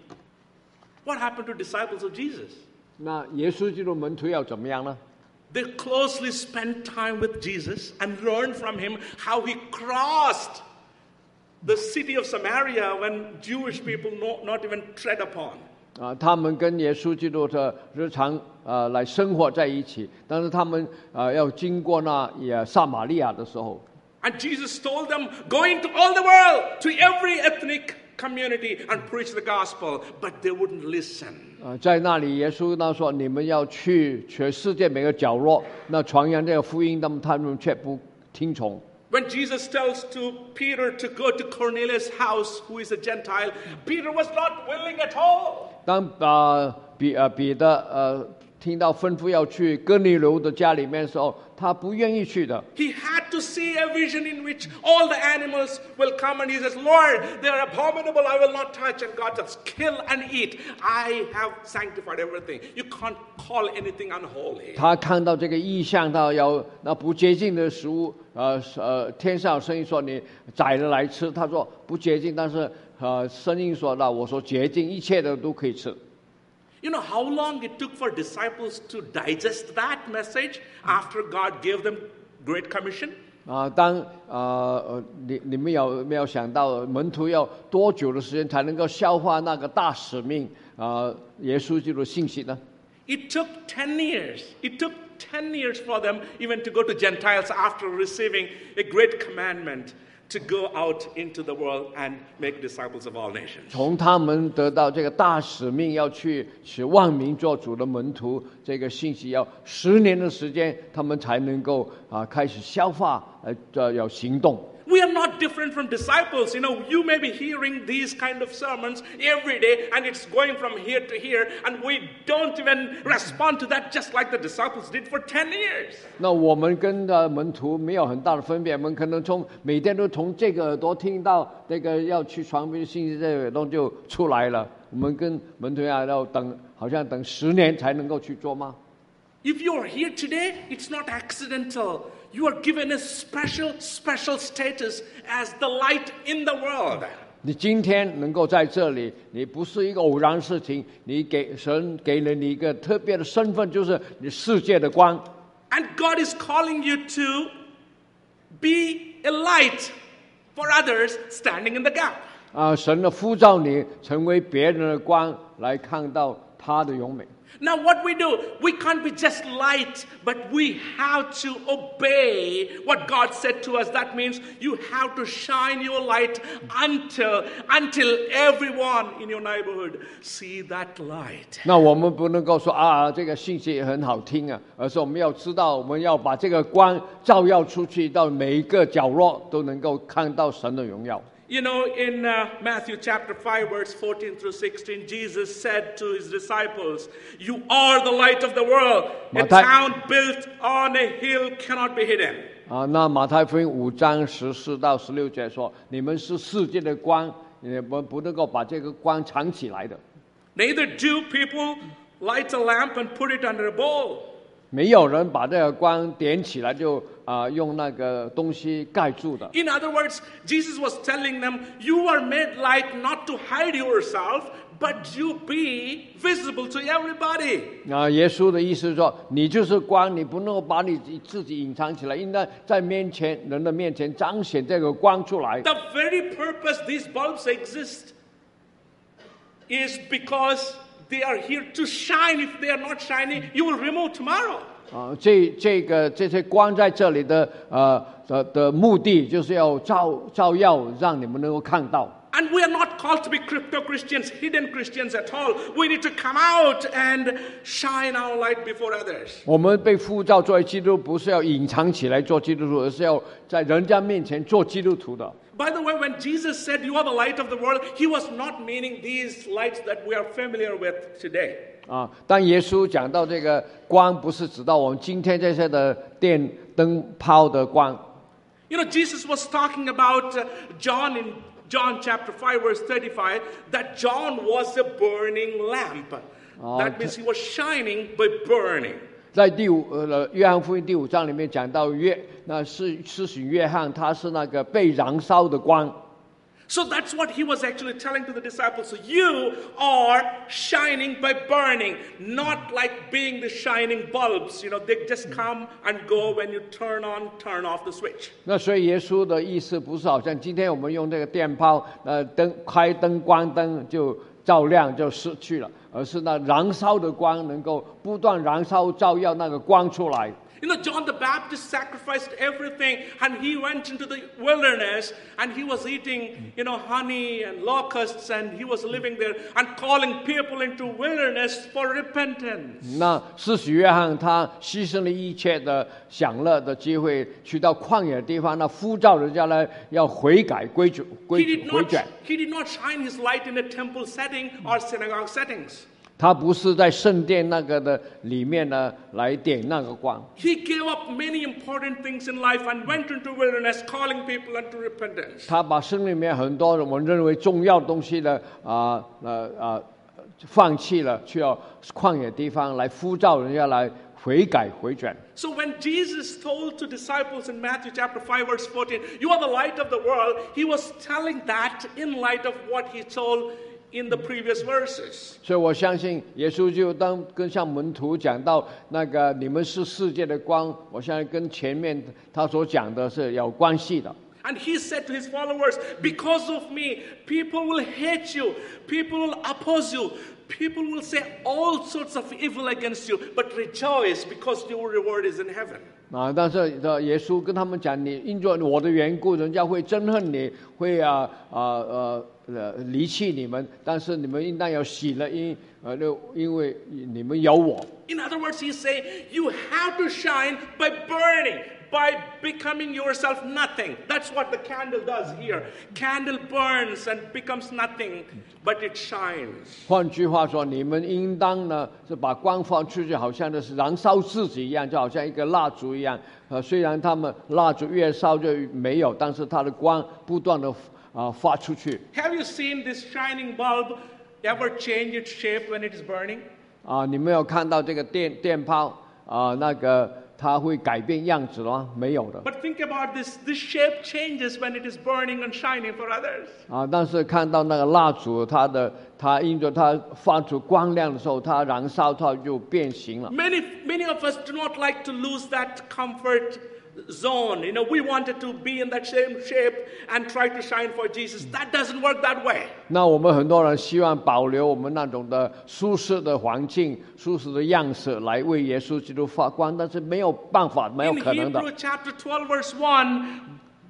What happened to disciples of Jesus? 那耶稣基督门徒要怎么样呢？ They closely spent time with Jesus and learned from him how he crossed the city of Samaria when Jewish people not, not even tread upon. 啊、他们跟耶稣基督的日常呃来生活在一起，但是他们呃要经过那也撒玛利亚的时候，And Jesus told them, Go into all the world, to every ethnic community, and preach the gospel. But they wouldn't listen. 啊，在那里耶稣那说你们要去全世界每个角落，那传扬这个福音，那么他们却不听从。When Jesus tells to Peter to go to Cornelius' house, who is a Gentile, Peter was not willing at all. 当呃彼呃彼得呃 听到吩咐要去哥尼流的家里面的时候，他不愿意去的。He had to see a vision in which all the animals will come, and he says, Lord, they are abominable, I will not touch. And God says, Kill and eat. I have sanctified everything. You can't call anything unholy. 他看到这个意象，到要那不洁净的食物，呃呃，天上有声音说你宰了来吃，他说不洁净，但是呃声音说那我说洁净，一切的都可以吃。You know how long it took for disciples to digest that message after God gave them Great Commission? 啊、当呃呃，你你们有没有想到门徒要多久的时间才能够消化那个大使命啊、耶稣基督的信息呢？ It took 10 years. It took 10 years for them even to go to Gentiles after receiving a great commandment To go out into the world and make disciples of all nations. 从他们得到这个大使命，要去使万民做主的门徒，这个信息要十年的时间，他们才能够啊、开始消化，呃，这要行动。We are not different from disciples. You know, you may be hearing these kind of sermons every day and it's going from here to here, and we don't even respond to that just like the disciples did for 10 years. 那我们跟呃门徒没有很大的分别，我们可能从每天都从这个耳朵听到这个要去传播信息，这个耳朵就出来了。我们跟门徒要要等，好像等十年才能够去做吗？ If you are here today, it's not accidental. You are given a special, special status as the light in the world. 你今天能够在这里，你不是一个偶然事情，你给神给了你一个特别的身份，就是你世界的光。And God is calling you to be a light for others standing in the gap. 啊，神的呼召你成为别人的光，来看到他的荣美。Now, what we do, we can't be just light, but we have to obey what God said to us. That means you have to shine your light until until everyone in your neighborhood see that light. 那我们不能够说啊，这个信息很好听啊，而是我们要知道，我们要把这个光照耀出去，到每一个角落都能够看到神的荣耀。 You know, in uh, Matthew chapter 5, verse 14 through 16, Jesus said to his disciples, You are the light of the world. A Matthew- town built on a hill cannot be hidden. 啊，那马太福音五章十四到十六节说：“你们是世界的光，你们不能够把这个光藏起来的。 Neither do people light a lamp and put it under a bowl. 没有人把这个光点起来就啊、用那个东西盖住的。In other words, Jesus was telling them, You are made light not to hide yourself, but you be visible to everybody. 啊，耶稣的意思是说，你就是光，你不能够把你自己隐藏起来，应该在面前人的面前彰显这个光出来。The very purpose these bulbs exist is because they are here to shine. If they are not shining, you will remove tomorrow. 啊，这这个这些光在这里的呃的的目的，就是要照照耀，让你们能够看到。 And we are not called to be crypto Christians, hidden Christians at all. We need to come out and shine our light before others. 我们被呼召作为基督徒，不是要隐藏起来做基督徒，而是要在人家面前做基督徒的。 By the way, when Jesus said, You are the light of the world, he was not meaning these lights that we are familiar with today. 啊，当耶稣讲到这个光，不是指到我们今天这些的电灯泡的光， You know, Jesus was talking about uh, John in John chapter 5, verse 35, that John was a burning lamp. that means he was shining by burning. 在第五呃约翰福音第五章里面讲到约，那是施洗约翰，他是那个被燃烧的光。So that's what he was actually telling to the disciples. So you are shining by burning, not like being the shining bulbs. You know, they just come and go when you turn on, turn off the switch. 那所以耶稣的意思不是好像今天我们用这个电炮，呃灯开灯关灯就照亮就失去了，而是那燃烧的光能够不断燃烧照耀那个光出来。You know, John the Baptist sacrificed everything and he went into the wilderness and he was eating, you know, honey and locusts and he was living there and calling people into wilderness for repentance. 那施洗约翰他牺牲了一切的享乐的机会，去到旷野的地方，那呼召人家来要悔改归主 He 归 did 回 not, 转。 he did not shine his light in a temple setting or synagogue settings. 他不是在圣殿那个的里面呢来点那个光， He gave up many important things in life and went into wilderness calling people unto repentance. 他把生命里面很多我们认为重要的东西呢啊呃啊放弃了，去到旷野地方来呼召人家来悔改回转。 So when Jesus told to disciples in Matthew chapter 5 verse 14, you are the light of the world, he was telling that in light of what he told in the previous verses. 所以我相信耶稣就当跟向门徒讲到那个你们是世界的光，我相信跟前面他所讲的是有关系的。 And he said to his followers, Because of me, people will hate you, people will oppose you, people will say all sorts of evil against you, but rejoice because your reward is in heaven. 啊，但是的耶稣跟他们讲，你因着我的缘故，人家会憎恨你，会啊啊呃呃离弃你们，但是你们应当要喜乐，因呃就因为你们有我。In other words, he say you have to shine by burning, by becoming yourself nothing. That's what the candle does here. Candle burns and becomes nothing, but it shines. 换句话说，你们应当呢是把光放出去，好像的是燃烧自己一样，就好像一个蜡烛一样。呃，虽然他们蜡烛越烧就没有，但是它的光不断的啊发出去。Have you seen this shining bulb ever change its shape when it is burning? 啊，你没有看到这个电电泡啊，那个它会改变样子吗？没有的 But think about this this shape changes when it is burning and shining for others. 啊。但是看到那个蜡烛，它的它因着它发出光亮的时候，它燃烧，它就变形了。Many, many of us do not like to lose that comfort zone. You know, we wanted to be in that same shape and try to shine for Jesus. That doesn't work that way. 那我们很多人希望保留我们那种的舒适的环境、舒适的样式来为耶稣基督发光，但是没有办法，没有 In 可能的 Hebrew。chapter 12, verse 1,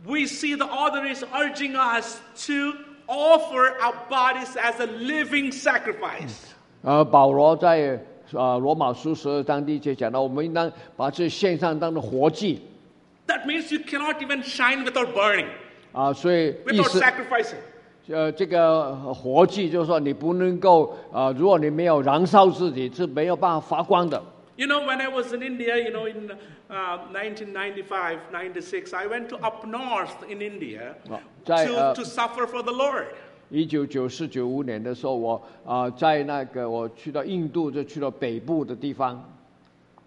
we see the author is urging us to offer our bodies as a living sacrifice. 呃，保罗在啊罗马书十二章第一节讲到，我们应当把这献上当做活祭。 That means you cannot even shine without burning. 啊，所以意 without 思 sacrificing. 呃，这个活祭就是说你不能够啊、如果你没有燃烧自己，是没有办法发光的。 You know, when I was in India, you know, in uh, 1995, 96, I went to up north in India Well, Jai, to, uh, to suffer for the Lord. 一九九四九五年的时候，我啊、在那个我去到印度，就去到北部的地方。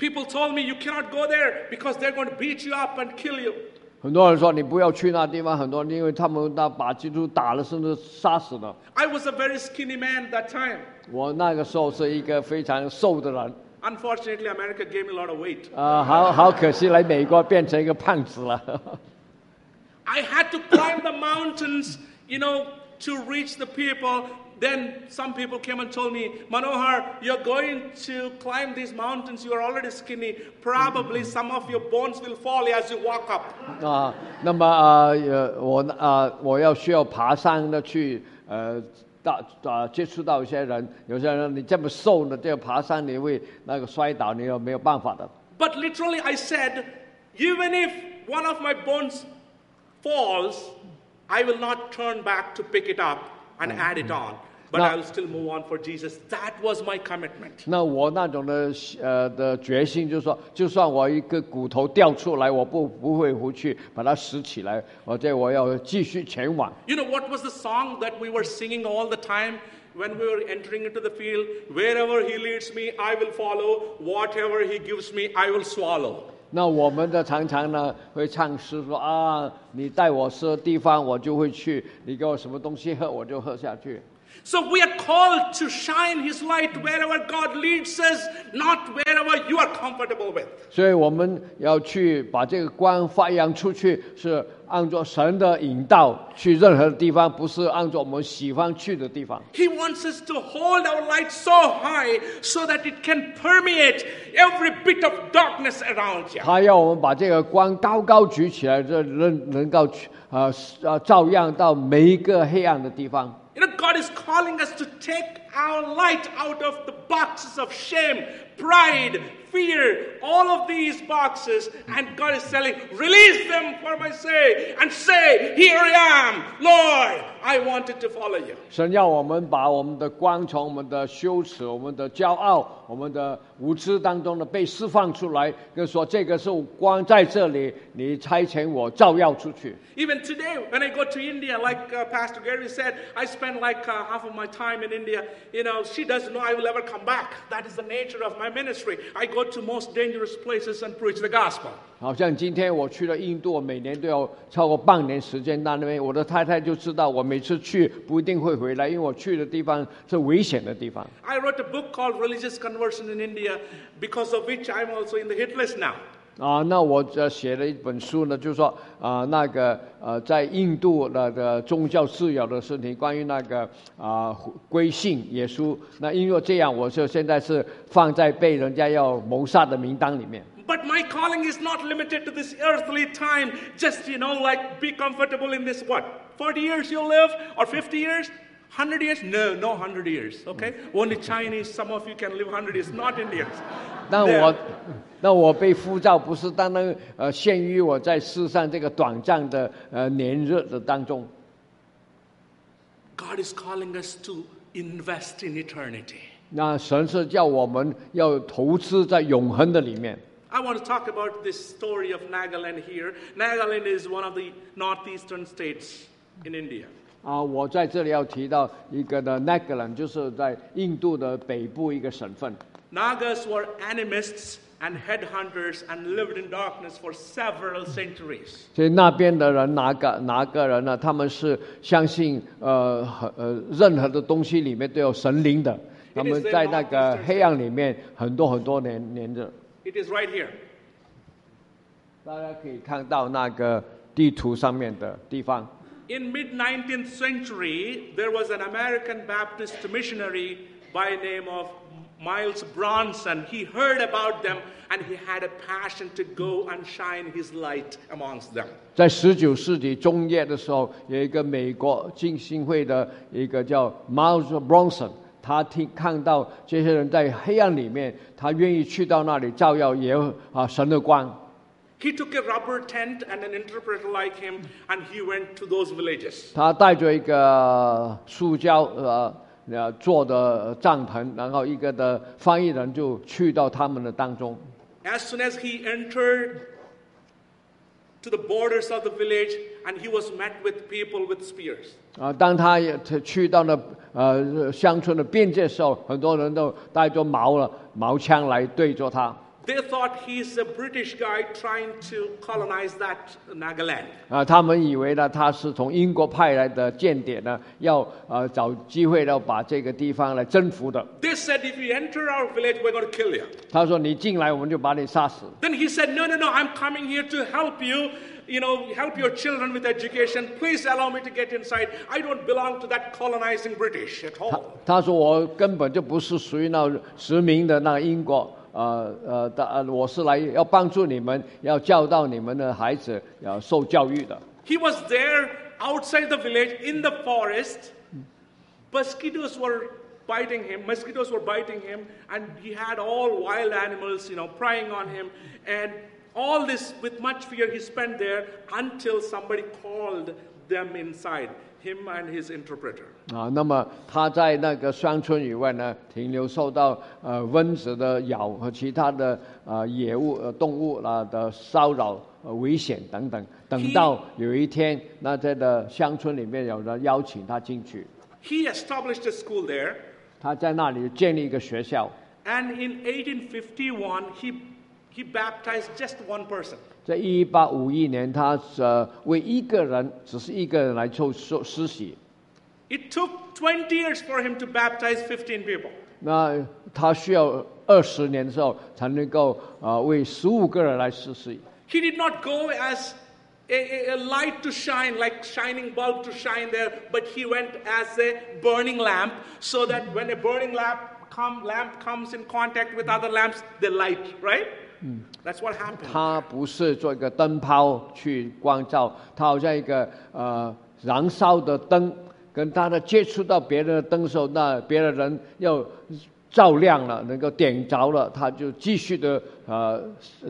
People told me you cannot go there because they're going to beat you up and kill you. 很多人说你不要去那地方，很多人因为他们那把基督打了，甚至杀死了。 I was a very skinny man that time. 我那个时候是一个非常瘦的人， Unfortunately, America gave me a lot of weight. 啊、好好可惜，来美国变成一个胖子了。 I had to climb the mountains, you know, to reach the people. Then some people came and told me, Manohar, you're going to climb these mountains. You are already skinny. Probably some of your bones will fall as you walk up. 啊，那么啊呃，我啊、我要需要爬山的去呃到啊接触到一些人，有些人你这么瘦呢，这个爬山你会那个摔倒，你有没有办法的？ But literally, I said, even if one of my bones falls, I will not turn back to pick it up and add it on. But Now- I will still move on for Jesus. That was my commitment. 那我那种的呃的决心，就是说，就算我一个骨头掉出来，我不不会回去把它拾起来，我这我要继续前往。 You know what was the song that we were singing all the time when we were entering into the field? Wherever he leads me, I will follow. Whatever he gives me, I will swallow. 那我们的常常呢会唱诗说啊，你带我是地方，我就会去；你给我什么东西喝，我就喝下去。 So we are called to shine his light wherever God leads us, not wherever you are comfortable with. 所以我们要去把这个光发扬出去，是按照神的引导去任何地方，不是按照我们喜欢去的地方。 He wants us to hold our light so high so that it can permeate every bit of darkness around you. 他要我们把这个光高高举起来，这能能够去呃呃照亮到每一个黑暗的地方。 You know, God is calling us to take our light out of the boxes of shame, pride, fear, all of these boxes, and God is telling, release them for my sake, and say, Here I am, Lord, I wanted to follow you. 神要我们把我们的光从我们的羞耻、我们的骄傲、 我们的无知当中呢被释放出来，跟说这个是光在这里，你差遣我照耀出去。 Even today, when I go to India, like uh, Pastor Gary said, I spend like uh, half of my time in India. You know, she doesn't know I will ever come back. That is the nature of my ministry. I go to most dangerous places and preach the gospel. 好像今天我去了印度，每年都要超过半年时间到那边，我的太太就知道我每次去不一定会回来，因为我去的地方是危险的地方。I wrote a book called Religious Conversion in India, because of which I'm also in the hit list now. 啊，那我这写了一本书呢，就是说啊，那个呃，在印度那个宗教自由的事情，关于那个啊归信耶稣。那因为这样，我就现在是放在被人家要谋杀的名单里面。But my calling is not limited to this earthly time. Just, you know, like be comfortable in this what? 40 years you'll live? Or 50 years? 100 years? No, no 100 years, okay? Only Chinese, some of you can live 100 years, not Indians. 那 There. 我，那我被呼召不是单单呃限于我在世上这个短暂的呃年日的当中， God is calling us to invest in eternity. 那神是叫我们要投资在永恒的里面。 I want to talk about this story of Nagaland here. Nagaland is one of the northeastern states in India. 啊，我在这里要提到一个的 Nagaland，就是在印度的北部一个省份。Nagas were animists and headhunters and lived in darkness for several centuries. 所以那边的人哪个哪个人呢？他们是相信呃呃任何的东西里面都有神灵的，他们在那个黑暗里面很多很多年年着。It is right here. 大家可以看到那个地图上面的地方。 In mid 19th century, there was an American Baptist missionary by name of Miles Bronson. He heard about them and he had a passion to go and shine his light amongst them. 在十九世纪中叶的时候，有一个美国浸信会的一个叫 Miles Bronson， 他听看到这些人在黑暗里面，他愿意去到那里照耀耶啊神的光。He took a rubber tent and an interpreter like him, and he went to those villages. 他带着一个塑胶呃呃做的帐篷，然后一个的翻译人就去到他们的当中。As soon as he entered to the borders of the village, and he was met with people with spears. 啊，当他也去到了呃乡村的边界的时候，很多人都带着矛了矛枪来对着他。 They thought he's a British guy trying to colonize that Nagaland. 啊，他们以为呢他是从英国派来的间谍呢，要呃找机会要把这个地方来征服的。 They said, if you enter our village, we're going to kill you. 他说你进来我们就把你杀死。 Then he said, no, no, no, I'm coming here to help you. You know, help your children with education. Please allow me to get inside. I don't belong to that colonizing British at 他 all. 他说我根本就不是属于那殖民的那个英国， 呃呃的，呃我是来要帮助你们，要教导你们的孩子要受教育的。 He was there outside the village in the forest. Mosquitoes were biting him. Mosquitoes were biting him, and he had all wild animals, you know, prying on him. And all this, with much fear, he spent there until somebody called them inside, him and his interpreter. 啊，那么他在那个乡村以外呢，停留受到呃蚊子的咬和其他的呃野物呃动物啦的骚扰、呃危险等等。等到有一天，那这个乡村里面有人邀请他进去，He established a school there, 他在那里建立一个学校。and in 1851, he, he baptized just one person. 在一八五一年，他呃为一个人，只是一个人来受受施洗。It took 20 years for him to baptize 15 people. 那他需要二十年的时候才能够呃为十五个人来施洗。 He did not go as a, a- a light to shine, like shining bulb to shine there, but he went as a burning lamp, so that when a burning lamp, come, lamp comes in contact with other lamps, they light, right? That's what happened. 他不是做一个灯泡去光照，他好像一个呃燃烧的灯， 跟他的接触到别人的灯时候，那别的人要照亮了，能够点着了，他就继续的呃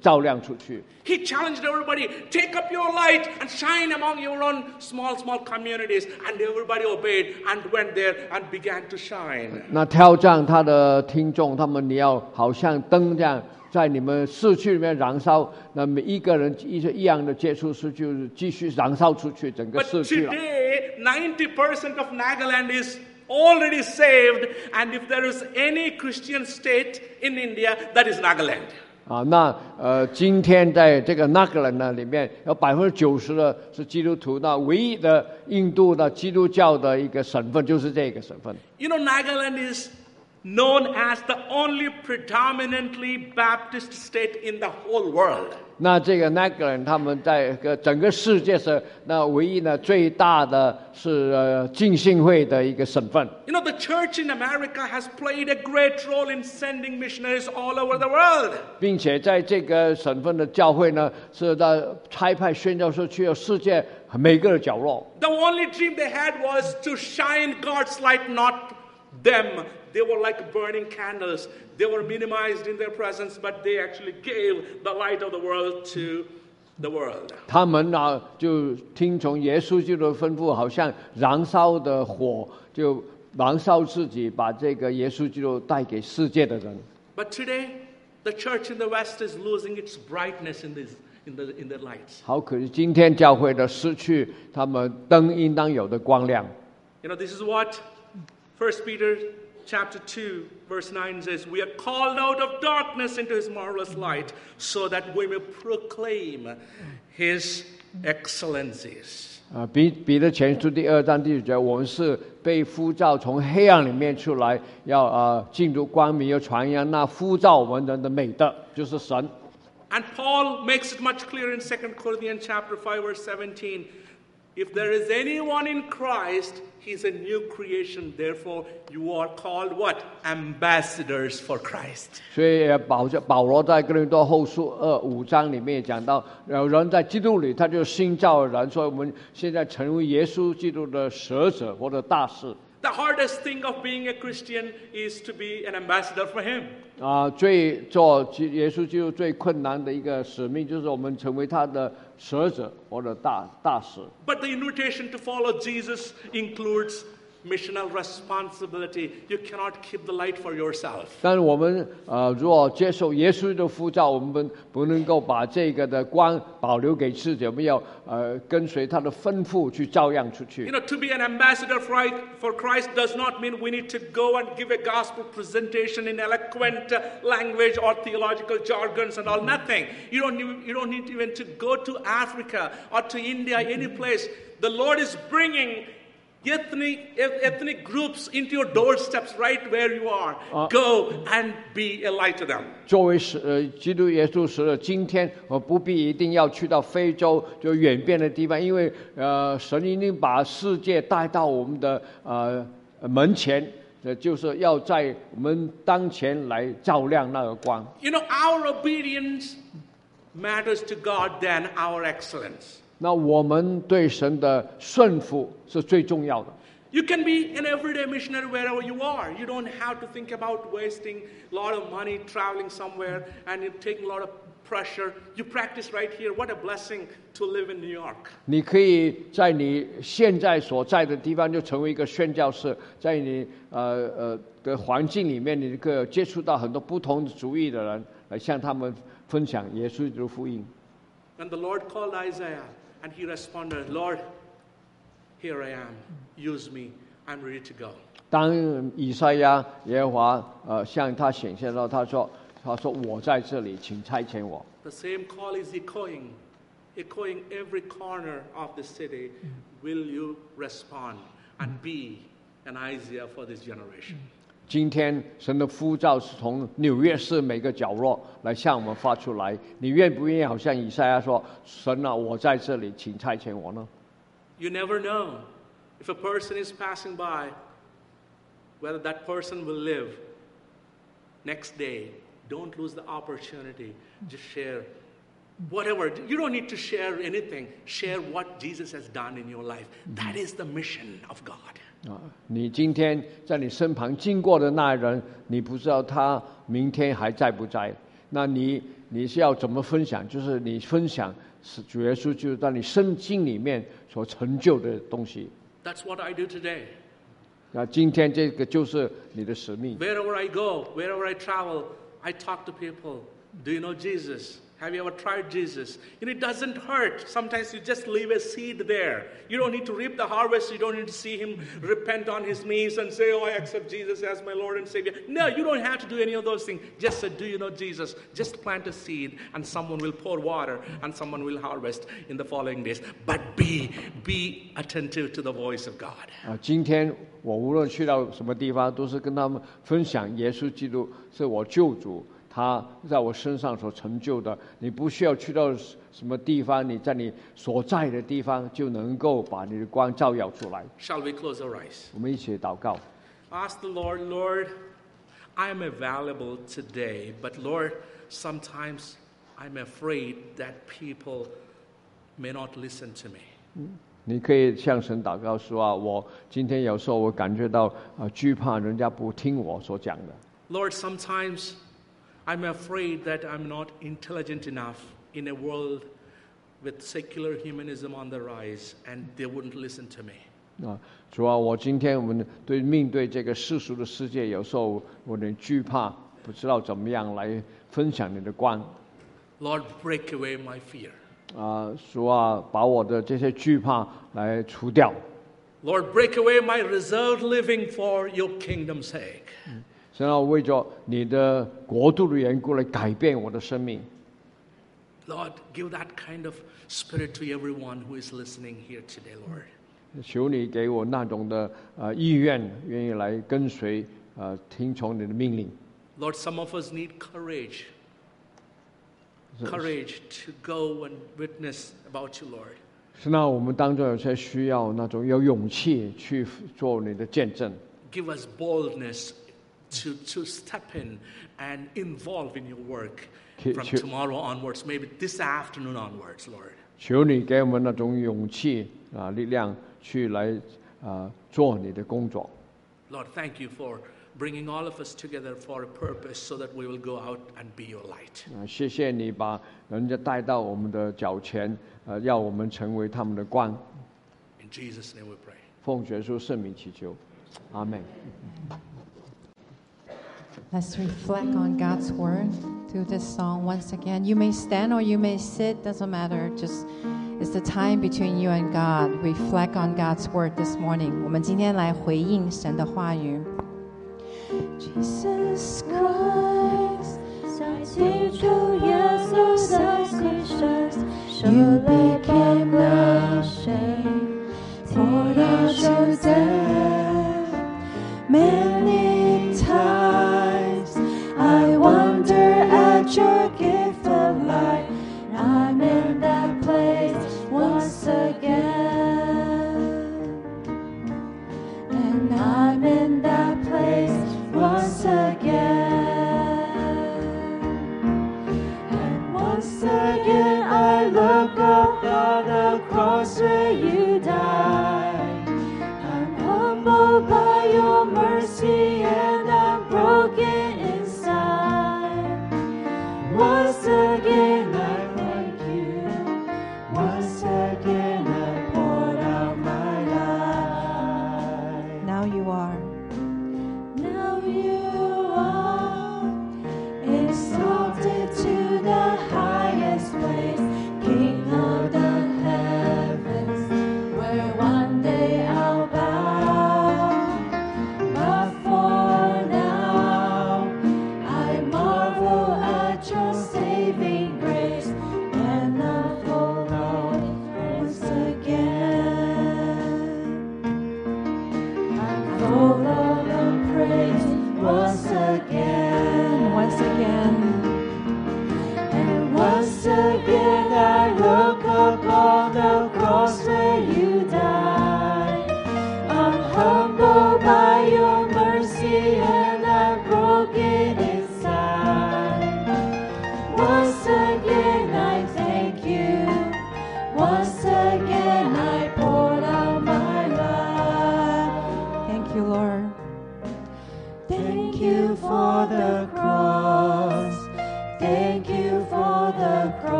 照亮出去。He challenged everybody, take up your light and shine among your own small, small communities. And everybody obeyed and went there and began to shine. 那挑战他的听众，他们你要好像灯这样，在你们市区里面燃烧，那每一个人一一样的接触是就是继续燃烧出去整个 But 市区了。today, 90% of Nagaland is already saved. And if there is any Christian state in India, that is Nagaland. 啊，那呃，今天在这个那个人呢里面，有百分之九十的是基督徒，那唯一的印度的基督教的一个省份就是这个省份。You know, Nagaland is known as the only predominantly Baptist state in the whole world. 那这个那个人他们在个整个世界上，那唯一呢最大的是呃浸信会的一个省份。 You know, the church in America has played a great role in sending missionaries all over the world. 并且在这个省份的教会呢，是在差派宣教士去了世界每个角落。 The only dream they had was to shine God's light, not them. They were like burning candles. They were minimized in their presence, but they actually gave the light of the world to the world. 他们呢就听从耶稣基督的吩咐，好像燃烧的火，就燃烧自己，把这个耶稣基督带给世界的人。 But today, the church in the West is losing its brightness in, this, in, the, in the lights. 好可惜，今天教会的失去他们灯应当有的光亮。 You know, this is what 1 Peter chapter 2 verse 9 says, "We are called out of darkness into his marvelous light so that we may proclaim his excellencies." 啊，彼彼得前书第二章第九节，我们是被呼召从黑暗里面出来，要啊进入光明，要传扬那呼召我们人的美德，就是神。 And Paul makes it much clearer in 2 Corinthians chapter 5 verse 17. If there is anyone in Christ, he's a new creation. Therefore, you are called what? Ambassadors for Christ. 所以呃保保罗在哥林多后书二五章里面也讲到，有人在基督里，他就是新造的人，所以我们现在成为耶稣基督的使者或者大使。 The hardest thing of being a Christian is to be an ambassador for Him. 啊，最做基耶稣基督最困难的一个使命，就是我们成为他的使者或者大大使。But the invitation to follow Jesus includes missional responsibility. You cannot keep the light for yourself. 但是我们呃，如果接受耶稣的呼召，我们不不能够把这个的光保留给自己，我们要呃跟随他的吩咐去照样出 You 去。 know, to be an ambassador for Christ- for Christ does not mean we need to go and give a gospel presentation in eloquent uh, language or theological jargons and all. Nothing. You don't, need, you don't need even to go to Africa or to India, any place. The Lord is bringing ethnic, eth- ethnic groups into your doorsteps right where you are. Go and be a light to them. 作为使呃基督耶稣使者，今天我不必一定要去到非洲就远边的地方，因为呃神已经把世界带到我们的呃门前，呃就是要在我们当前来照亮那个光。You know, our obedience matters to God than our excellence. 那我们对神的顺服是最重要的。You can be an everyday missionary wherever you are. You don't have to think about wasting a lot of money traveling somewhere and you're taking a lot of pressure. You practice right here. What a blessing to live in New York. 你可以在你现在所在的地方就成为一个宣教士，在你呃呃的环境里面，你可以接触到很多不同主义的人，来向他们分享耶稣基督福音。And the Lord called Isaiah and he responded, Lord, here I am. Use me. I'm ready to go. 当以赛亚耶和华呃向他显现的时候，他说：“他说我在这里，请差遣我。 The same call is echoing, echoing every corner of the city. Will you respond and be an Isaiah for this generation? ” 今天神的呼召是从纽约市每个角落来向我们发出来，你愿不愿意？好像以赛亚说：“神啊，我在这里，请差遣我呢？” You never know if a person is passing by, whether that person will live next day. Don't lose the opportunity. Just share whatever. You don't need to share anything. Share what Jesus has done in your life. That is the mission of God. 啊，你今天在你身旁经过的那人，你不知道他明天还在不在？那你你是要怎么分享？就是你分享是主耶稣就是在你圣经里面所成就的东西。That's what I do today. 那今天这个就是你的使命。Wherever I go, wherever I travel, I talk to people. Do you know Jesus? Have you ever tried Jesus? You know, it doesn't hurt. Sometimes you just leave a seed there. You don't need to reap the harvest. You don't need to see him repent on his knees and say, Oh, I accept Jesus as my Lord and Savior. No, you don't have to do any of those things. Just say, Do you know Jesus? Just plant a seed and someone will pour water and someone will harvest in the following days. But be, be attentive to the voice of God. 啊，今天我无论去到什么地方，都是跟他们分享耶稣基督是我救主， 他在我身上所成就的。你不需要去到什么地方，你在你所在的地方就能够把你的光照耀出来。Shall we close our eyes? 我们一起祷告。Ask the Lord, Lord, I am available today, but Lord, sometimes I'm afraid that people may not listen to me. 你可以向神祷告说啊，我今天有时候我感觉到啊惧怕人家不听我所讲的。Lord, sometimes I'm afraid that I'm not intelligent enough in a world with secular humanism on the rise and they wouldn't listen to me. 啊，主啊，我今天我们对面对这个世俗的世界，有时候我有点惧怕，不知道怎么样来分享你的光。 Lord, break away my fear. 啊，主啊，把我的这些惧怕来除掉。 Lord, break away my reserved living for your kingdom's sake. 神啊，为着你的国度的缘故来改变我的生命。Lord, give that kind of spirit to everyone who is listening here today, Lord. 求你给我那种的呃意愿，愿意来跟随呃听从你的命令。Lord, some of us need courage. Courage to go and witness about you, Lord. 是那我们当中有些需要那种有勇气去做你的见证。Give us boldness to, to step in and involve in your work Ki- from ki- tomorrow onwards, maybe this afternoon onwards, Lord. 求你给我们那种勇气啊、力量去来啊、做你的工作。 Lord, thank you for bringing all of us together for a purpose so that we will go out and be your light. 啊，谢谢你把人家带到我们的脚前，呃，要我们成为他们的光。 In Jesus' name we pray. 奉耶稣圣名祈求，阿门。 Let's reflect on God's word through this song once again. You may stand or you may sit, doesn't matter. Just it's the time between you and God. Reflect on God's word this morning. 我们今天来回应神的话语。Jesus Christ，在基督耶稣的牺牲，舍泪变了谁？For us to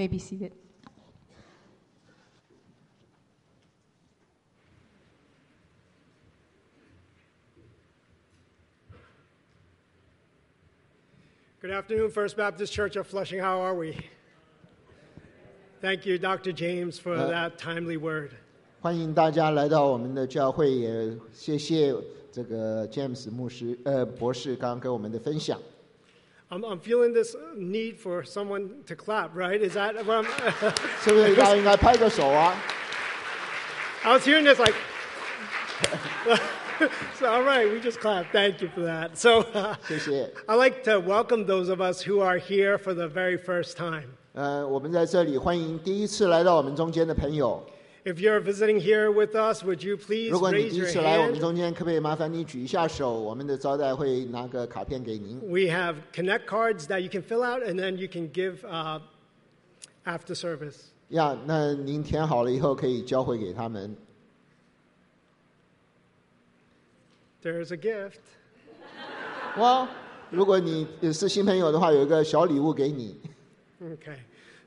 may be seated. Good afternoon, First Baptist Church of Flushing. How are we? Thank you, Dr. James, for Uh, that timely word. 欢迎大家来到我们的教会，也谢谢这个 James 牧师呃博士刚刚给我们的分享。 I'm, I'm feeling this need for someone to clap, right? Is that what I'm. 是不是大家应该拍个手啊？ I was hearing this like. so, all right, we just clap. Thank you for that. So, uh, 谢谢。 I'd like to welcome those of us who are here for the very first time. 呃，我们在这里欢迎第一次来到我们中间的朋友。 If you're visiting here with us, would you please 如果你 raise 第一 your 次来我们 hand? 中间，可不可以麻烦你举一下手？我们的招待会拿个卡片给您。 We have connect cards that you can fill out, and then you can give uh, after service. 呀，那您填好了以后可以交回给他们。 There's a gift. 哇，如果你是新朋友的话，有一个小礼物给你。 Okay.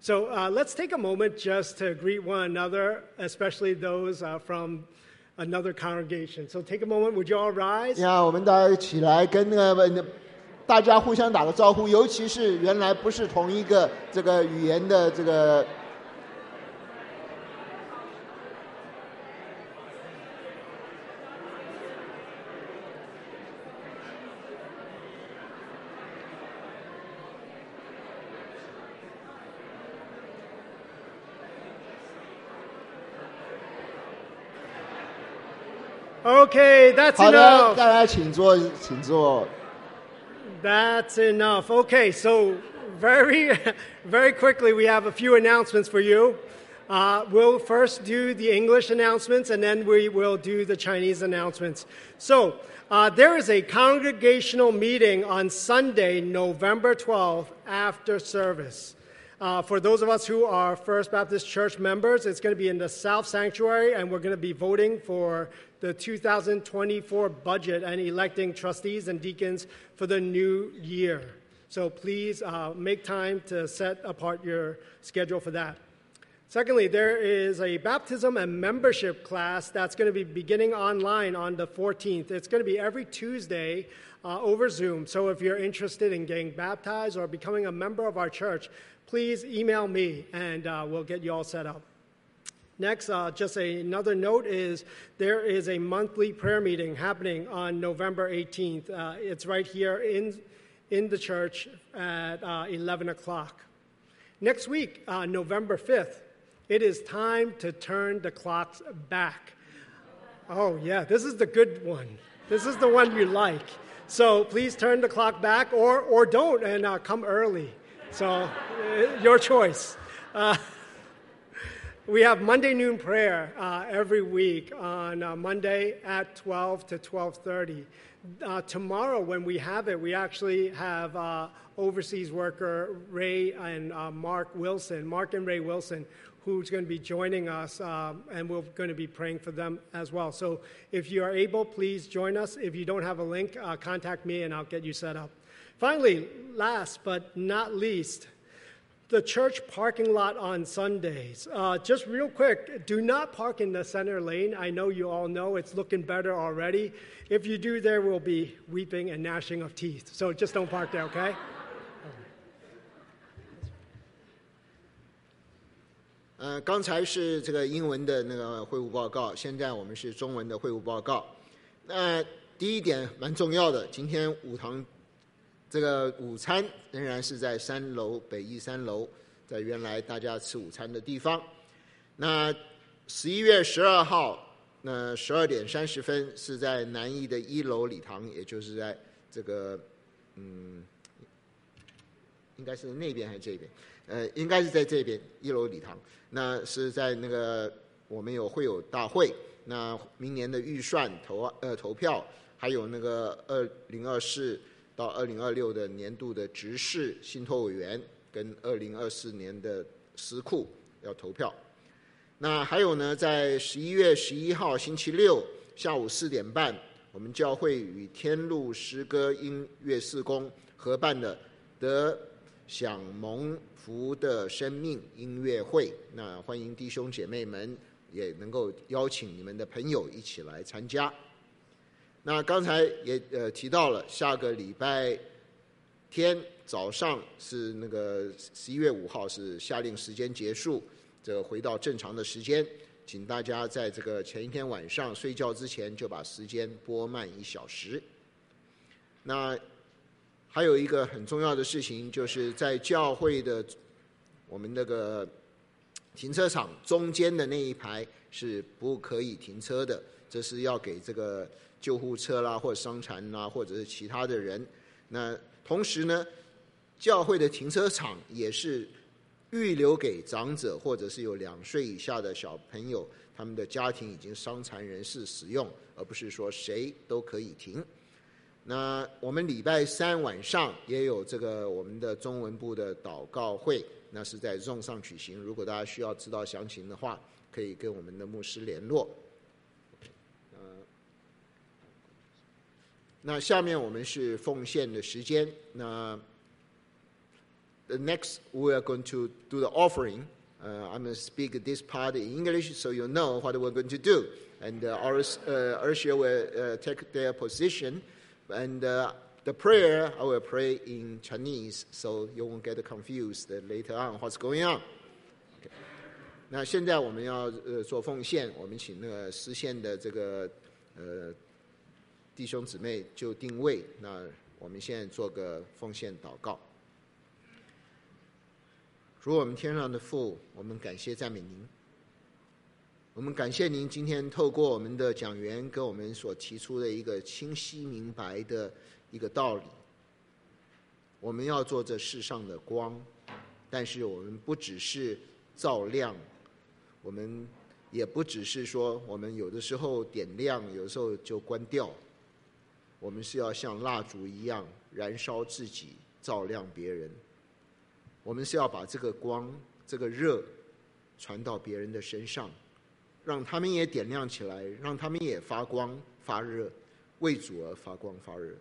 So let's take a moment just to greet one another, especially those from another congregation. So take a moment. Would you all rise? Yeah，我们大家起来跟那个呃大家互相打个招呼，尤其是原来不是同一个这个语言的这个 Okay, that's 好的， enough. 大家请坐，请坐。 That's enough. Okay, so very, very quickly, we have a few announcements for you. Uh, we'll first do the English announcements and then we will do the Chinese announcements. So, uh, there is a congregational meeting on Sunday, November 12th, after service. Uh, for those of us who are First Baptist Church members, it's going to be in the South Sanctuary, and we're going to be voting for the 2024 budget and electing trustees and deacons for the new year. So please uh, make time to set apart your schedule for that. Secondly, there is a baptism and membership class that's going to be beginning online on the 14th. It's going to be every Tuesday uh, over Zoom. So if you're interested in getting baptized or becoming a member of our church, please email me and uh, we'll get you all set up. Next, uh, just a, another note is there is a monthly prayer meeting happening on November 18th. Uh, it's right here in, in the church at uh, 11 o'clock. Next week, uh, November 5th, it is time to turn the clocks back. Oh, yeah, this is the good one. This is the one you like. So please turn the clock back or, or don't and uh, come early. So, uh, your choice. Uh, we have Monday noon prayer uh, every week on uh, Monday at 12 to 12:30. Uh, tomorrow, when we have it, we actually have uh, overseas worker Ray and Mark Wilson, Mark and Ray Wilson, who's going to be joining us, um, and we're going to be praying for them as well. So, if you are able, please join us. If you don't have a link, contact me, and I'll get you set up. Finally, last but not least, the church parking lot on Sundays. Uh, just real quick, do not park in the center lane. I know you all know it's looking better already. If you do, there will be weeping and gnashing of teeth. So just don't park there, okay? 呃，刚才是这个英文的那个会务报告，现在我们是中文的会务报告。那第一点蛮重要的，今天午堂 这个午餐仍然是在三楼北一三楼，在原来大家吃午餐的地方。那十一月十二号，那十二点三十分是在南艺的一楼礼堂，也就是在这个嗯，应该是那边还是这边？呃，应该是在这边一楼礼堂。那是在那个我们有会有大会，那明年的预算投呃投票，还有那个二零二四到二零二六的年度的执事信托委员跟二零二四年的司库要投票。那还有呢，在十一月十一号星期六下午四点半，我们教会与天路诗歌音乐事工合办的得享蒙福的生命音乐会。那欢迎弟兄姐妹们也能够邀请你们的朋友一起来参加。那刚才也呃提到了，下个礼拜天早上是那个十一月五号是夏令时间结束，这回到正常的时间，请大家在这个前一天晚上睡觉之前就把时间拨慢一小时。那还有一个很重要的事情，就是在教会的我们那个停车场中间的那一排是不可以停车的，这是要给这个救护车啦，或者伤残啦，或者是其他的人。那同时呢，教会的停车场也是预留给长者或者是有两岁以下的小朋友，他们的家庭已经伤残人士使用，而不是说谁都可以停。那我们礼拜三晚上也有这个我们的中文部的祷告会，那是在 Zoom 上举行。如果大家需要知道详情的话，可以跟我们的牧师联络。那下面我们是奉献的时间。那 the next we are going to do the offering. Uh, I'm going to speak this part in English so you know what we're going to do. And uh, our uh, Ursula will uh, take their position. And uh, the prayer I will pray in Chinese so you won't get confused later on what's going on. Okay. 那现在我们要呃做奉献，我们请那个实现的这个呃 弟兄姊妹就定位。那我们现在做个奉献祷告。主我们天上的父，我们感谢赞美您。我们感谢您今天透过我们的讲员跟我们所提出的一个清晰明白的一个道理。我们要做这世上的光，但是我们不只是照亮，我们也不只是说我们有的时候点亮，有的时候就关掉。我们是要像蜡烛一样燃烧自己，照亮别人。我们是要把这个光、这个热传到别人的身上，让他们也点亮起来，让他们也发光发热，为主而发光发热。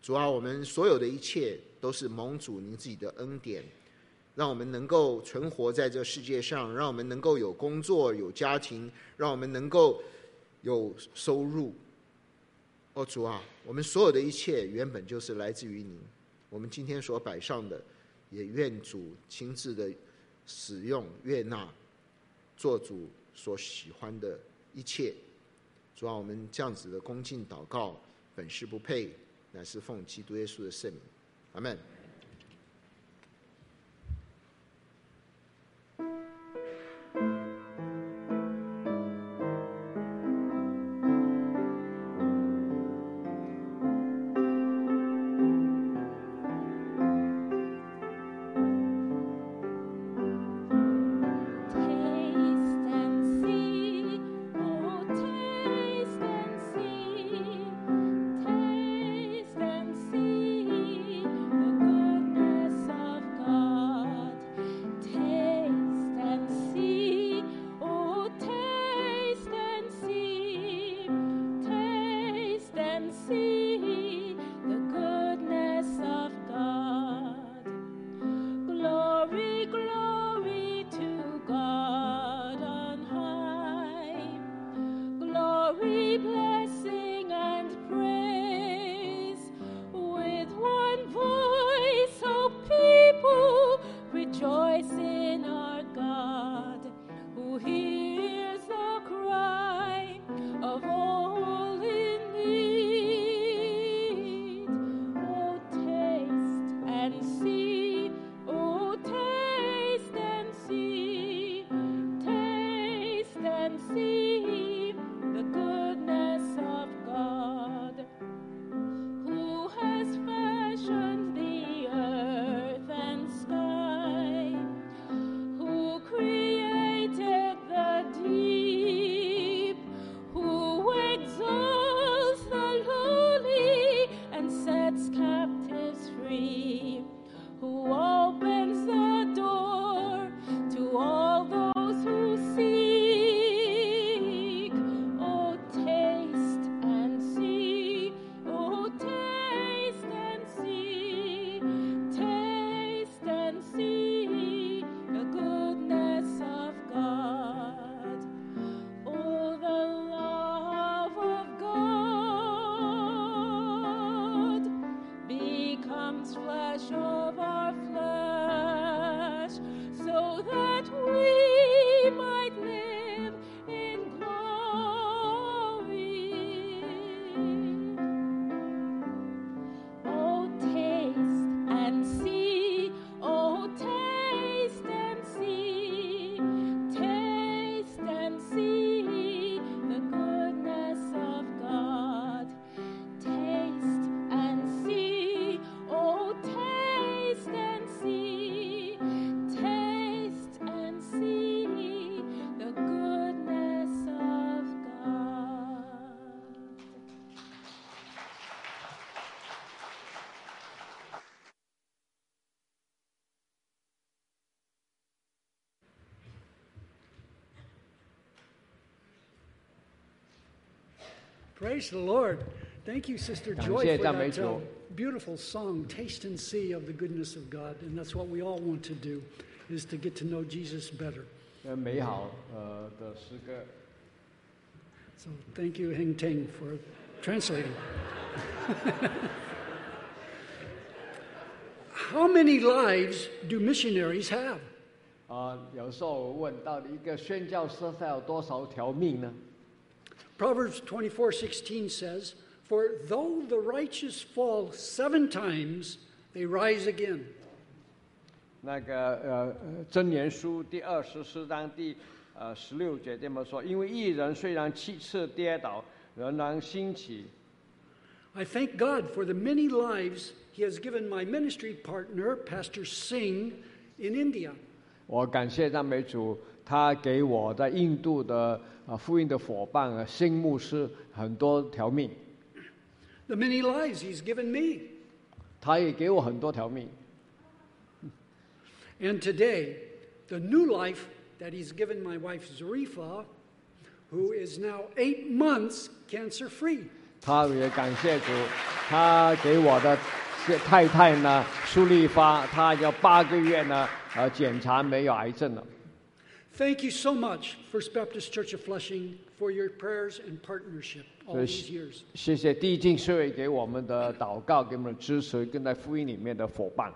主啊，我们所有的一切都是蒙主您自己的恩典，让我们能够存活在这世界上，让我们能够有工作、有家庭，让我们能够有收入。哦，主啊，我们所有的一切原本就是来自于您。我们今天所摆上的。也愿主亲自的使用悦纳，做主所喜欢的一切。主啊，我们这样子的恭敬祷告，本是不配，乃是奉基督耶稣的圣名，阿门。Praise the Lord. Thank you, Sister 感 Joy, 谢 for 赞美 that 主 uh, beautiful song, Taste and See of the Goodness of God. And that's what we all want to do, is to get to know Jesus better. 呃美好呃的诗歌。 So thank you, Heng Teng, for translating. How many lives do missionaries have? 啊、有时候我问，到底一个宣教师他有多少条命呢？ Proverbs 24:16 says, "For though the righteous fall 7 times, they rise again." 那个呃呃箴言书第二十四章第呃十六节这么说：因为一人虽然七次跌倒，仍然兴起。 I thank God for the many lives he has given my ministry partner, Pastor Singh, in India. 我感谢赞美主， 他给我在印度的啊福音的伙伴啊，新牧师很多条命，The many lives he's given me. 他也给我很多条命。And today, the new life that he's given my wife Zarifa, who is now eight months cancer free. 他也感谢主，他给我的太太呢，苏丽发，她要八个月呢，呃，检查没有癌症了。Thank you so much, First Baptist Church of Flushing, for your prayers and partnership all 所以 these years. 谢谢地境社会给我们的祷告，给我们的支持，跟在福音里面的伙伴。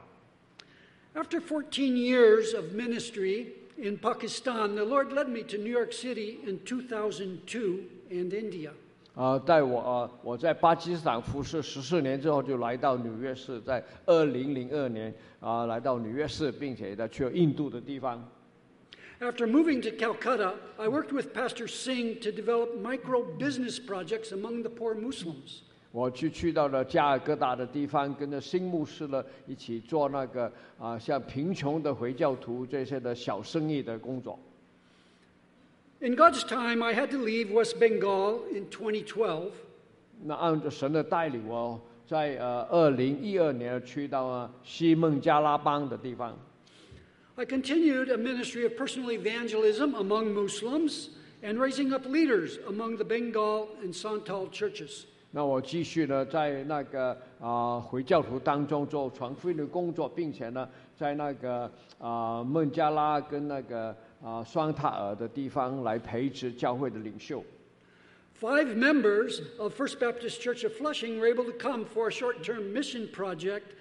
After 14 years of ministry in Pakistan, the Lord led me to New York City in 2002 and India. 呃，在我呃我在巴基斯坦服侍十四年之后，就来到纽约市，在二零零二年啊、来到纽约市，并且呢去了印度的地方。 After moving to Calcutta, I worked with Pastor Singh to develop micro business projects among the poor Muslims. 我去去到了加尔各答的地方，跟着新牧师呢一起做那个啊、像贫穷的回教徒这些的小生意的工作。 In God's time, I had to leave West Bengal in 2012. 那按照神的带领，我在呃二零一二年去到啊西孟加拉邦的地方。 I continued a ministry of personal evangelism among Muslims and raising up leaders among the Bengal and Santal churches. 那我继续呢，在那个啊、回教徒当中做传福音的工作，并且呢，在那个啊、孟加拉跟那个啊、双塔尔的地方来培植教会的领袖。 Five members of First Baptist Church of Flushing were able to come for a short term mission project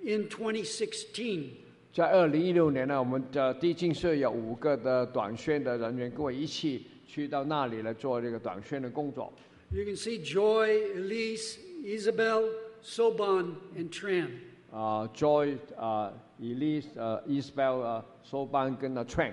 in 2016. 在二零一六年呢，我们的地进社有五个的短宣的人员跟我一起去到那里来做这个短宣的工作。You can see Joy, Elise, Isabel, Soban, and Tran. 啊、Joy 啊、Elise 呃，Isabel 啊，Soban 跟啊 Tran。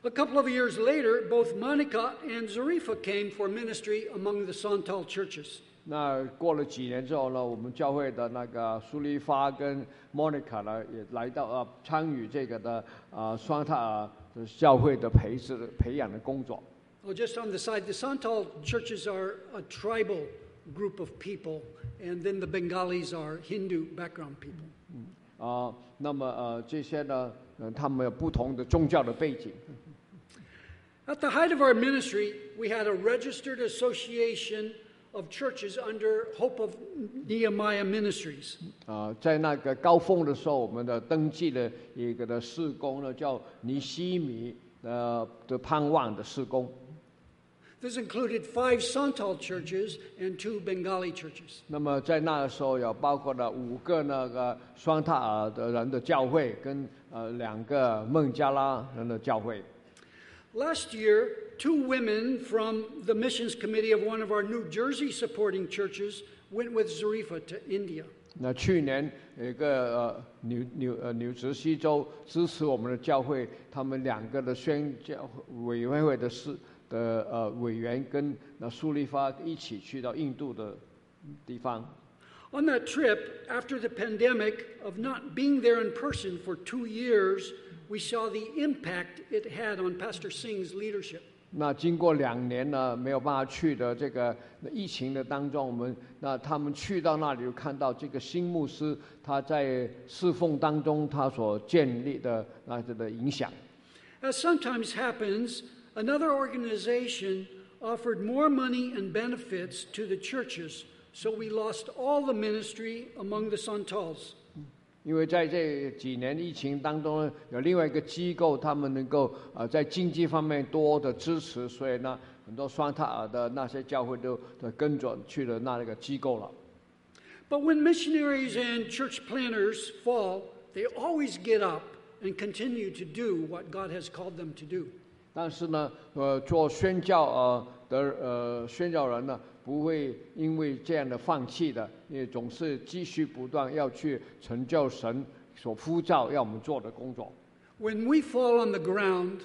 A couple of years later, both Monica and Zarifa came for ministry among the Santal churches. 那过了几年之后呢，我们教会的那个苏丽发跟 Monica 呢，也来到呃参与这个的啊双塔教会的培植培养的工作。Oh, just on the side, the Santal churches are a tribal group of people, and then the Bengalis are Hindu background people. 啊、那么呃这些呢，嗯他们有不同的宗教的背景。At the height of our ministry, we had a registered association of churches under Hope of Nehemiah Ministries. 啊、在那个高峰的时候，我们的登记的一个的事工呢，叫尼西米呃的盼望的事工。This included five Santal churches and two Bengali churches. 那么在那个时候有包括了五个那个双塔尔的人的教会，跟呃两个孟加拉人的教会。Last year, two women from the missions committee of one of our New Jersey supporting churches went with Zarifa to India. 那去年有一个呃纽纽呃纽泽西州支持我们的教会，他们两个的宣教委员会的事的呃委员跟那苏利发一起去到印度的地方。 On that trip, after the pandemic of not being there in person for two years, we saw the impact it had on Pastor Singh's leadership. 那经过两年呢，没有办法去的这个疫情的当中，我们那他们去到那里，就看到这个新牧师他在侍奉当中他所建立的那这个影响。As sometimes happens, another organization offered more money and benefits to the churches, so we lost all the ministry among the Santals. 因为在这几年疫情当中，有另外一个机构，他们能够呃在经济方面多的支持，所以呢，很多双塔尔的那些教会都都跟着去了那个机构了。But when missionaries and church planners fall, they always get up and continue to do what God has called them to do. 但是呢，呃，做宣教呃的呃宣教人呢，不会因为这样的放弃的，也总是继续不断要去成就神所呼召要我们做的工作。 When we fall on the ground,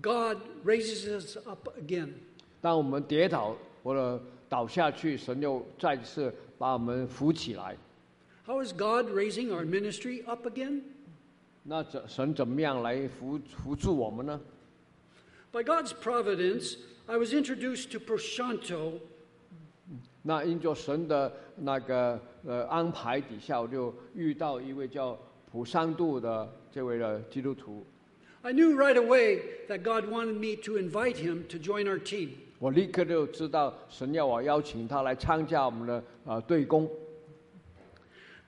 God raises us up again. 当我们跌倒或者倒下去，神又再次把我们扶起来。 How is God raising our ministry up again? 那怎神怎么样来扶扶助我们呢？ By God's providence, I was introduced to Proshanto 那因着神的那个呃安排底下，我就遇到一位叫普桑杜的这位的基督徒。I knew right away that God wanted me to invite him to join our team. 我立刻就知道神要我邀请他来参加我们的呃队工。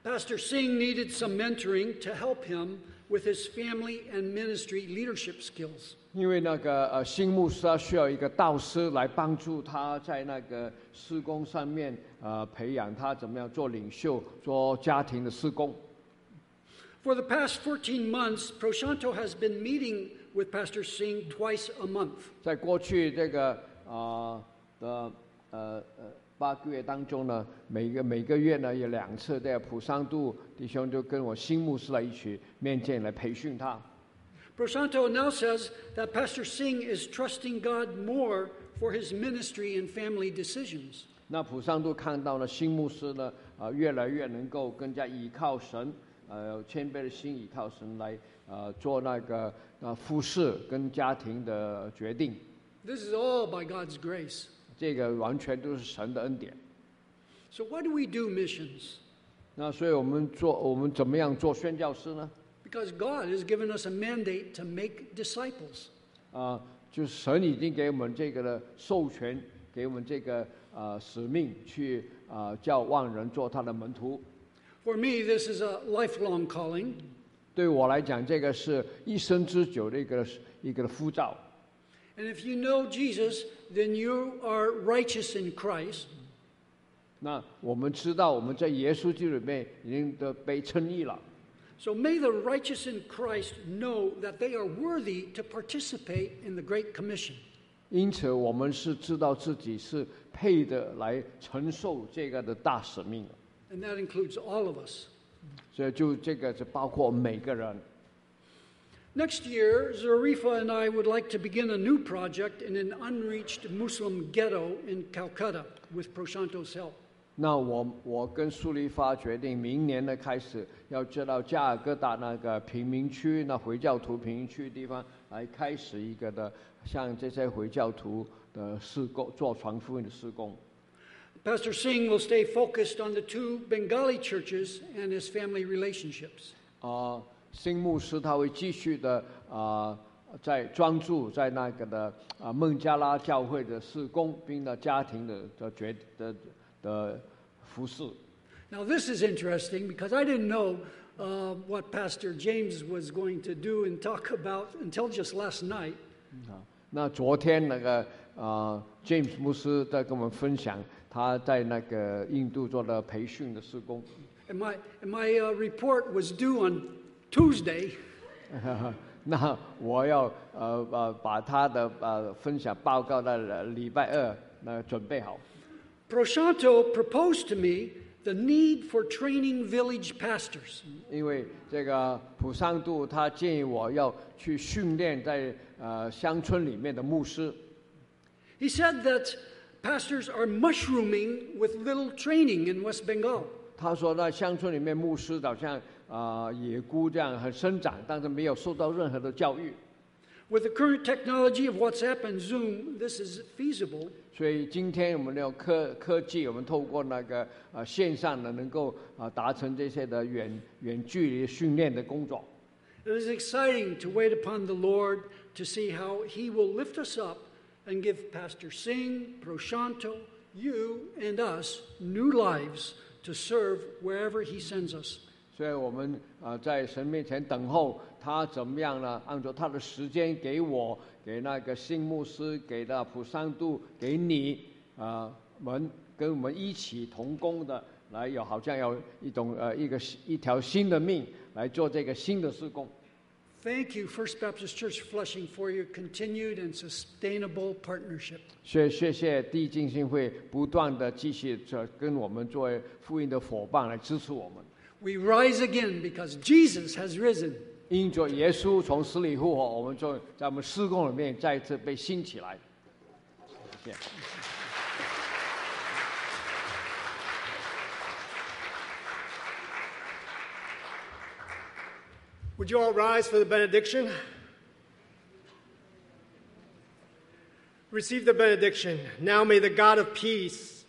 Pastor Singh needed some mentoring to help him with his family and ministry leadership skills. 因为那个呃新牧师他需要一个导师来帮助他在那个施工上面呃培养他怎么样做领袖，做家庭的施工。 For the past 14 months, Proshanto has been meeting with Pastor Singh twice a month. 在过去这个啊、的呃呃 八个月当中呢，每个每个月呢有两次的普桑度弟兄就跟我新牧师来一起面见来培训他。Proshanto now says that Pastor Singh is trusting God more for his ministry and family decisions. 那普桑度看到了新牧师呢，啊、越来越能够更加依靠神，呃，谦卑的心依靠神来呃做那个呃服侍跟家庭的决定，This is all by God's grace. 这个完全都是神的恩典。So, why do we do missions? 那所以我们做我们怎么样做宣教师呢？Because God has given us a mandate to make disciples. 啊、就是神已经给我们这个的授权，给我们这个呃使命去啊、叫万人做他的门徒。For me, this is a lifelong calling. 对我来讲，这个是一生之久的一个一个的呼召。And if you know Jesus, then you are righteous in Christ. 那我们知道我们在耶稣基督里面已经得被称义了。 So may the righteous in Christ know that they are worthy to participate in the Great Commission. 因此，我们是知道自己是配的来承受这个的大使命的。 And that includes all of us. 所以，就这个是包括每个人。 Next year, Zarifa and I would like to begin a new project in an unreached Muslim ghetto in Calcutta with Proshanto's help. 那我我跟苏黎发决定，明年呢开始要知道加尔各答那个贫民区，那回教徒贫民区的地方来开始一个的，像这些回教徒的施工，做传福音的施工。 Pastor Singh will stay focused on the two Bengali churches and his family relationships. 啊、 新牧师他会继续的啊、在专注在那个的啊、孟加拉教会的施工，并的家庭的的决的的服饰。Now, this is interesting because I didn't know uh, what Pastor James was going to do and talk about until just last night. 啊，那昨天那个啊、James 牧师在跟我们分享他在那个印度做的培训的施工。And my, and my uh, report was due on Tuesday. 那我要呃呃把他的呃分享报告的礼拜二那准备好。 Proshanto proposed to me the need for training village pastors. 因为这个普桑杜他建议我要去训练在呃乡村里面的牧师。 He said that pastors are mushrooming with little training in West Bengal. 他说在乡村里面牧师好像 啊、野菇这样很生长，但是没有受到任何的教育。 With the current technology of WhatsApp and Zoom, this is feasible. 所以今天我们用科科技，我们透过那个呃线上呢，能够啊、达成这些的远远距离训练的工作。 It is exciting to wait upon the Lord to see how He will lift us up and give Pastor Singh, Proshanto, you and us new lives to serve wherever He sends us. 所以我们啊、呃在神面前等候他怎么样呢？按照他的时间给我，给那个新牧师，给那普桑度，给你啊、我们跟我们一起同工的，来有好像有一种呃一个一条新的命来做这个新的施工。Thank you, First Baptist Church Flushing, for your continued and sustainable partnership. 所以谢谢地进信会不断的继续着跟我们作为福音的伙伴来支持我们。We rise again because Jesus has risen. 因着耶稣从死里复活，我们就在我们施工里面再一次被兴起来。谢谢。 Would you all rise for the benediction? Receive the benediction. Now may the God of peace,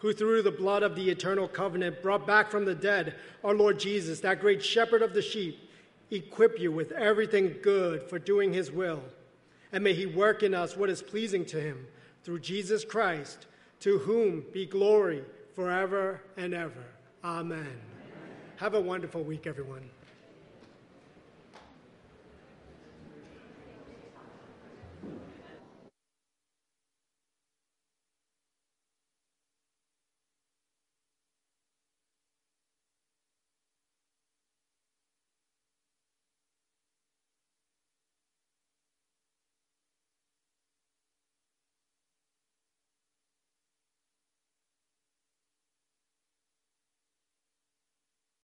who through the blood of the eternal covenant brought back from the dead our Lord Jesus, that great shepherd of the sheep, equip you with everything good for doing his will. And may he work in us what is pleasing to him through Jesus Christ, to whom be glory forever and ever. Amen. Have a wonderful week, everyone.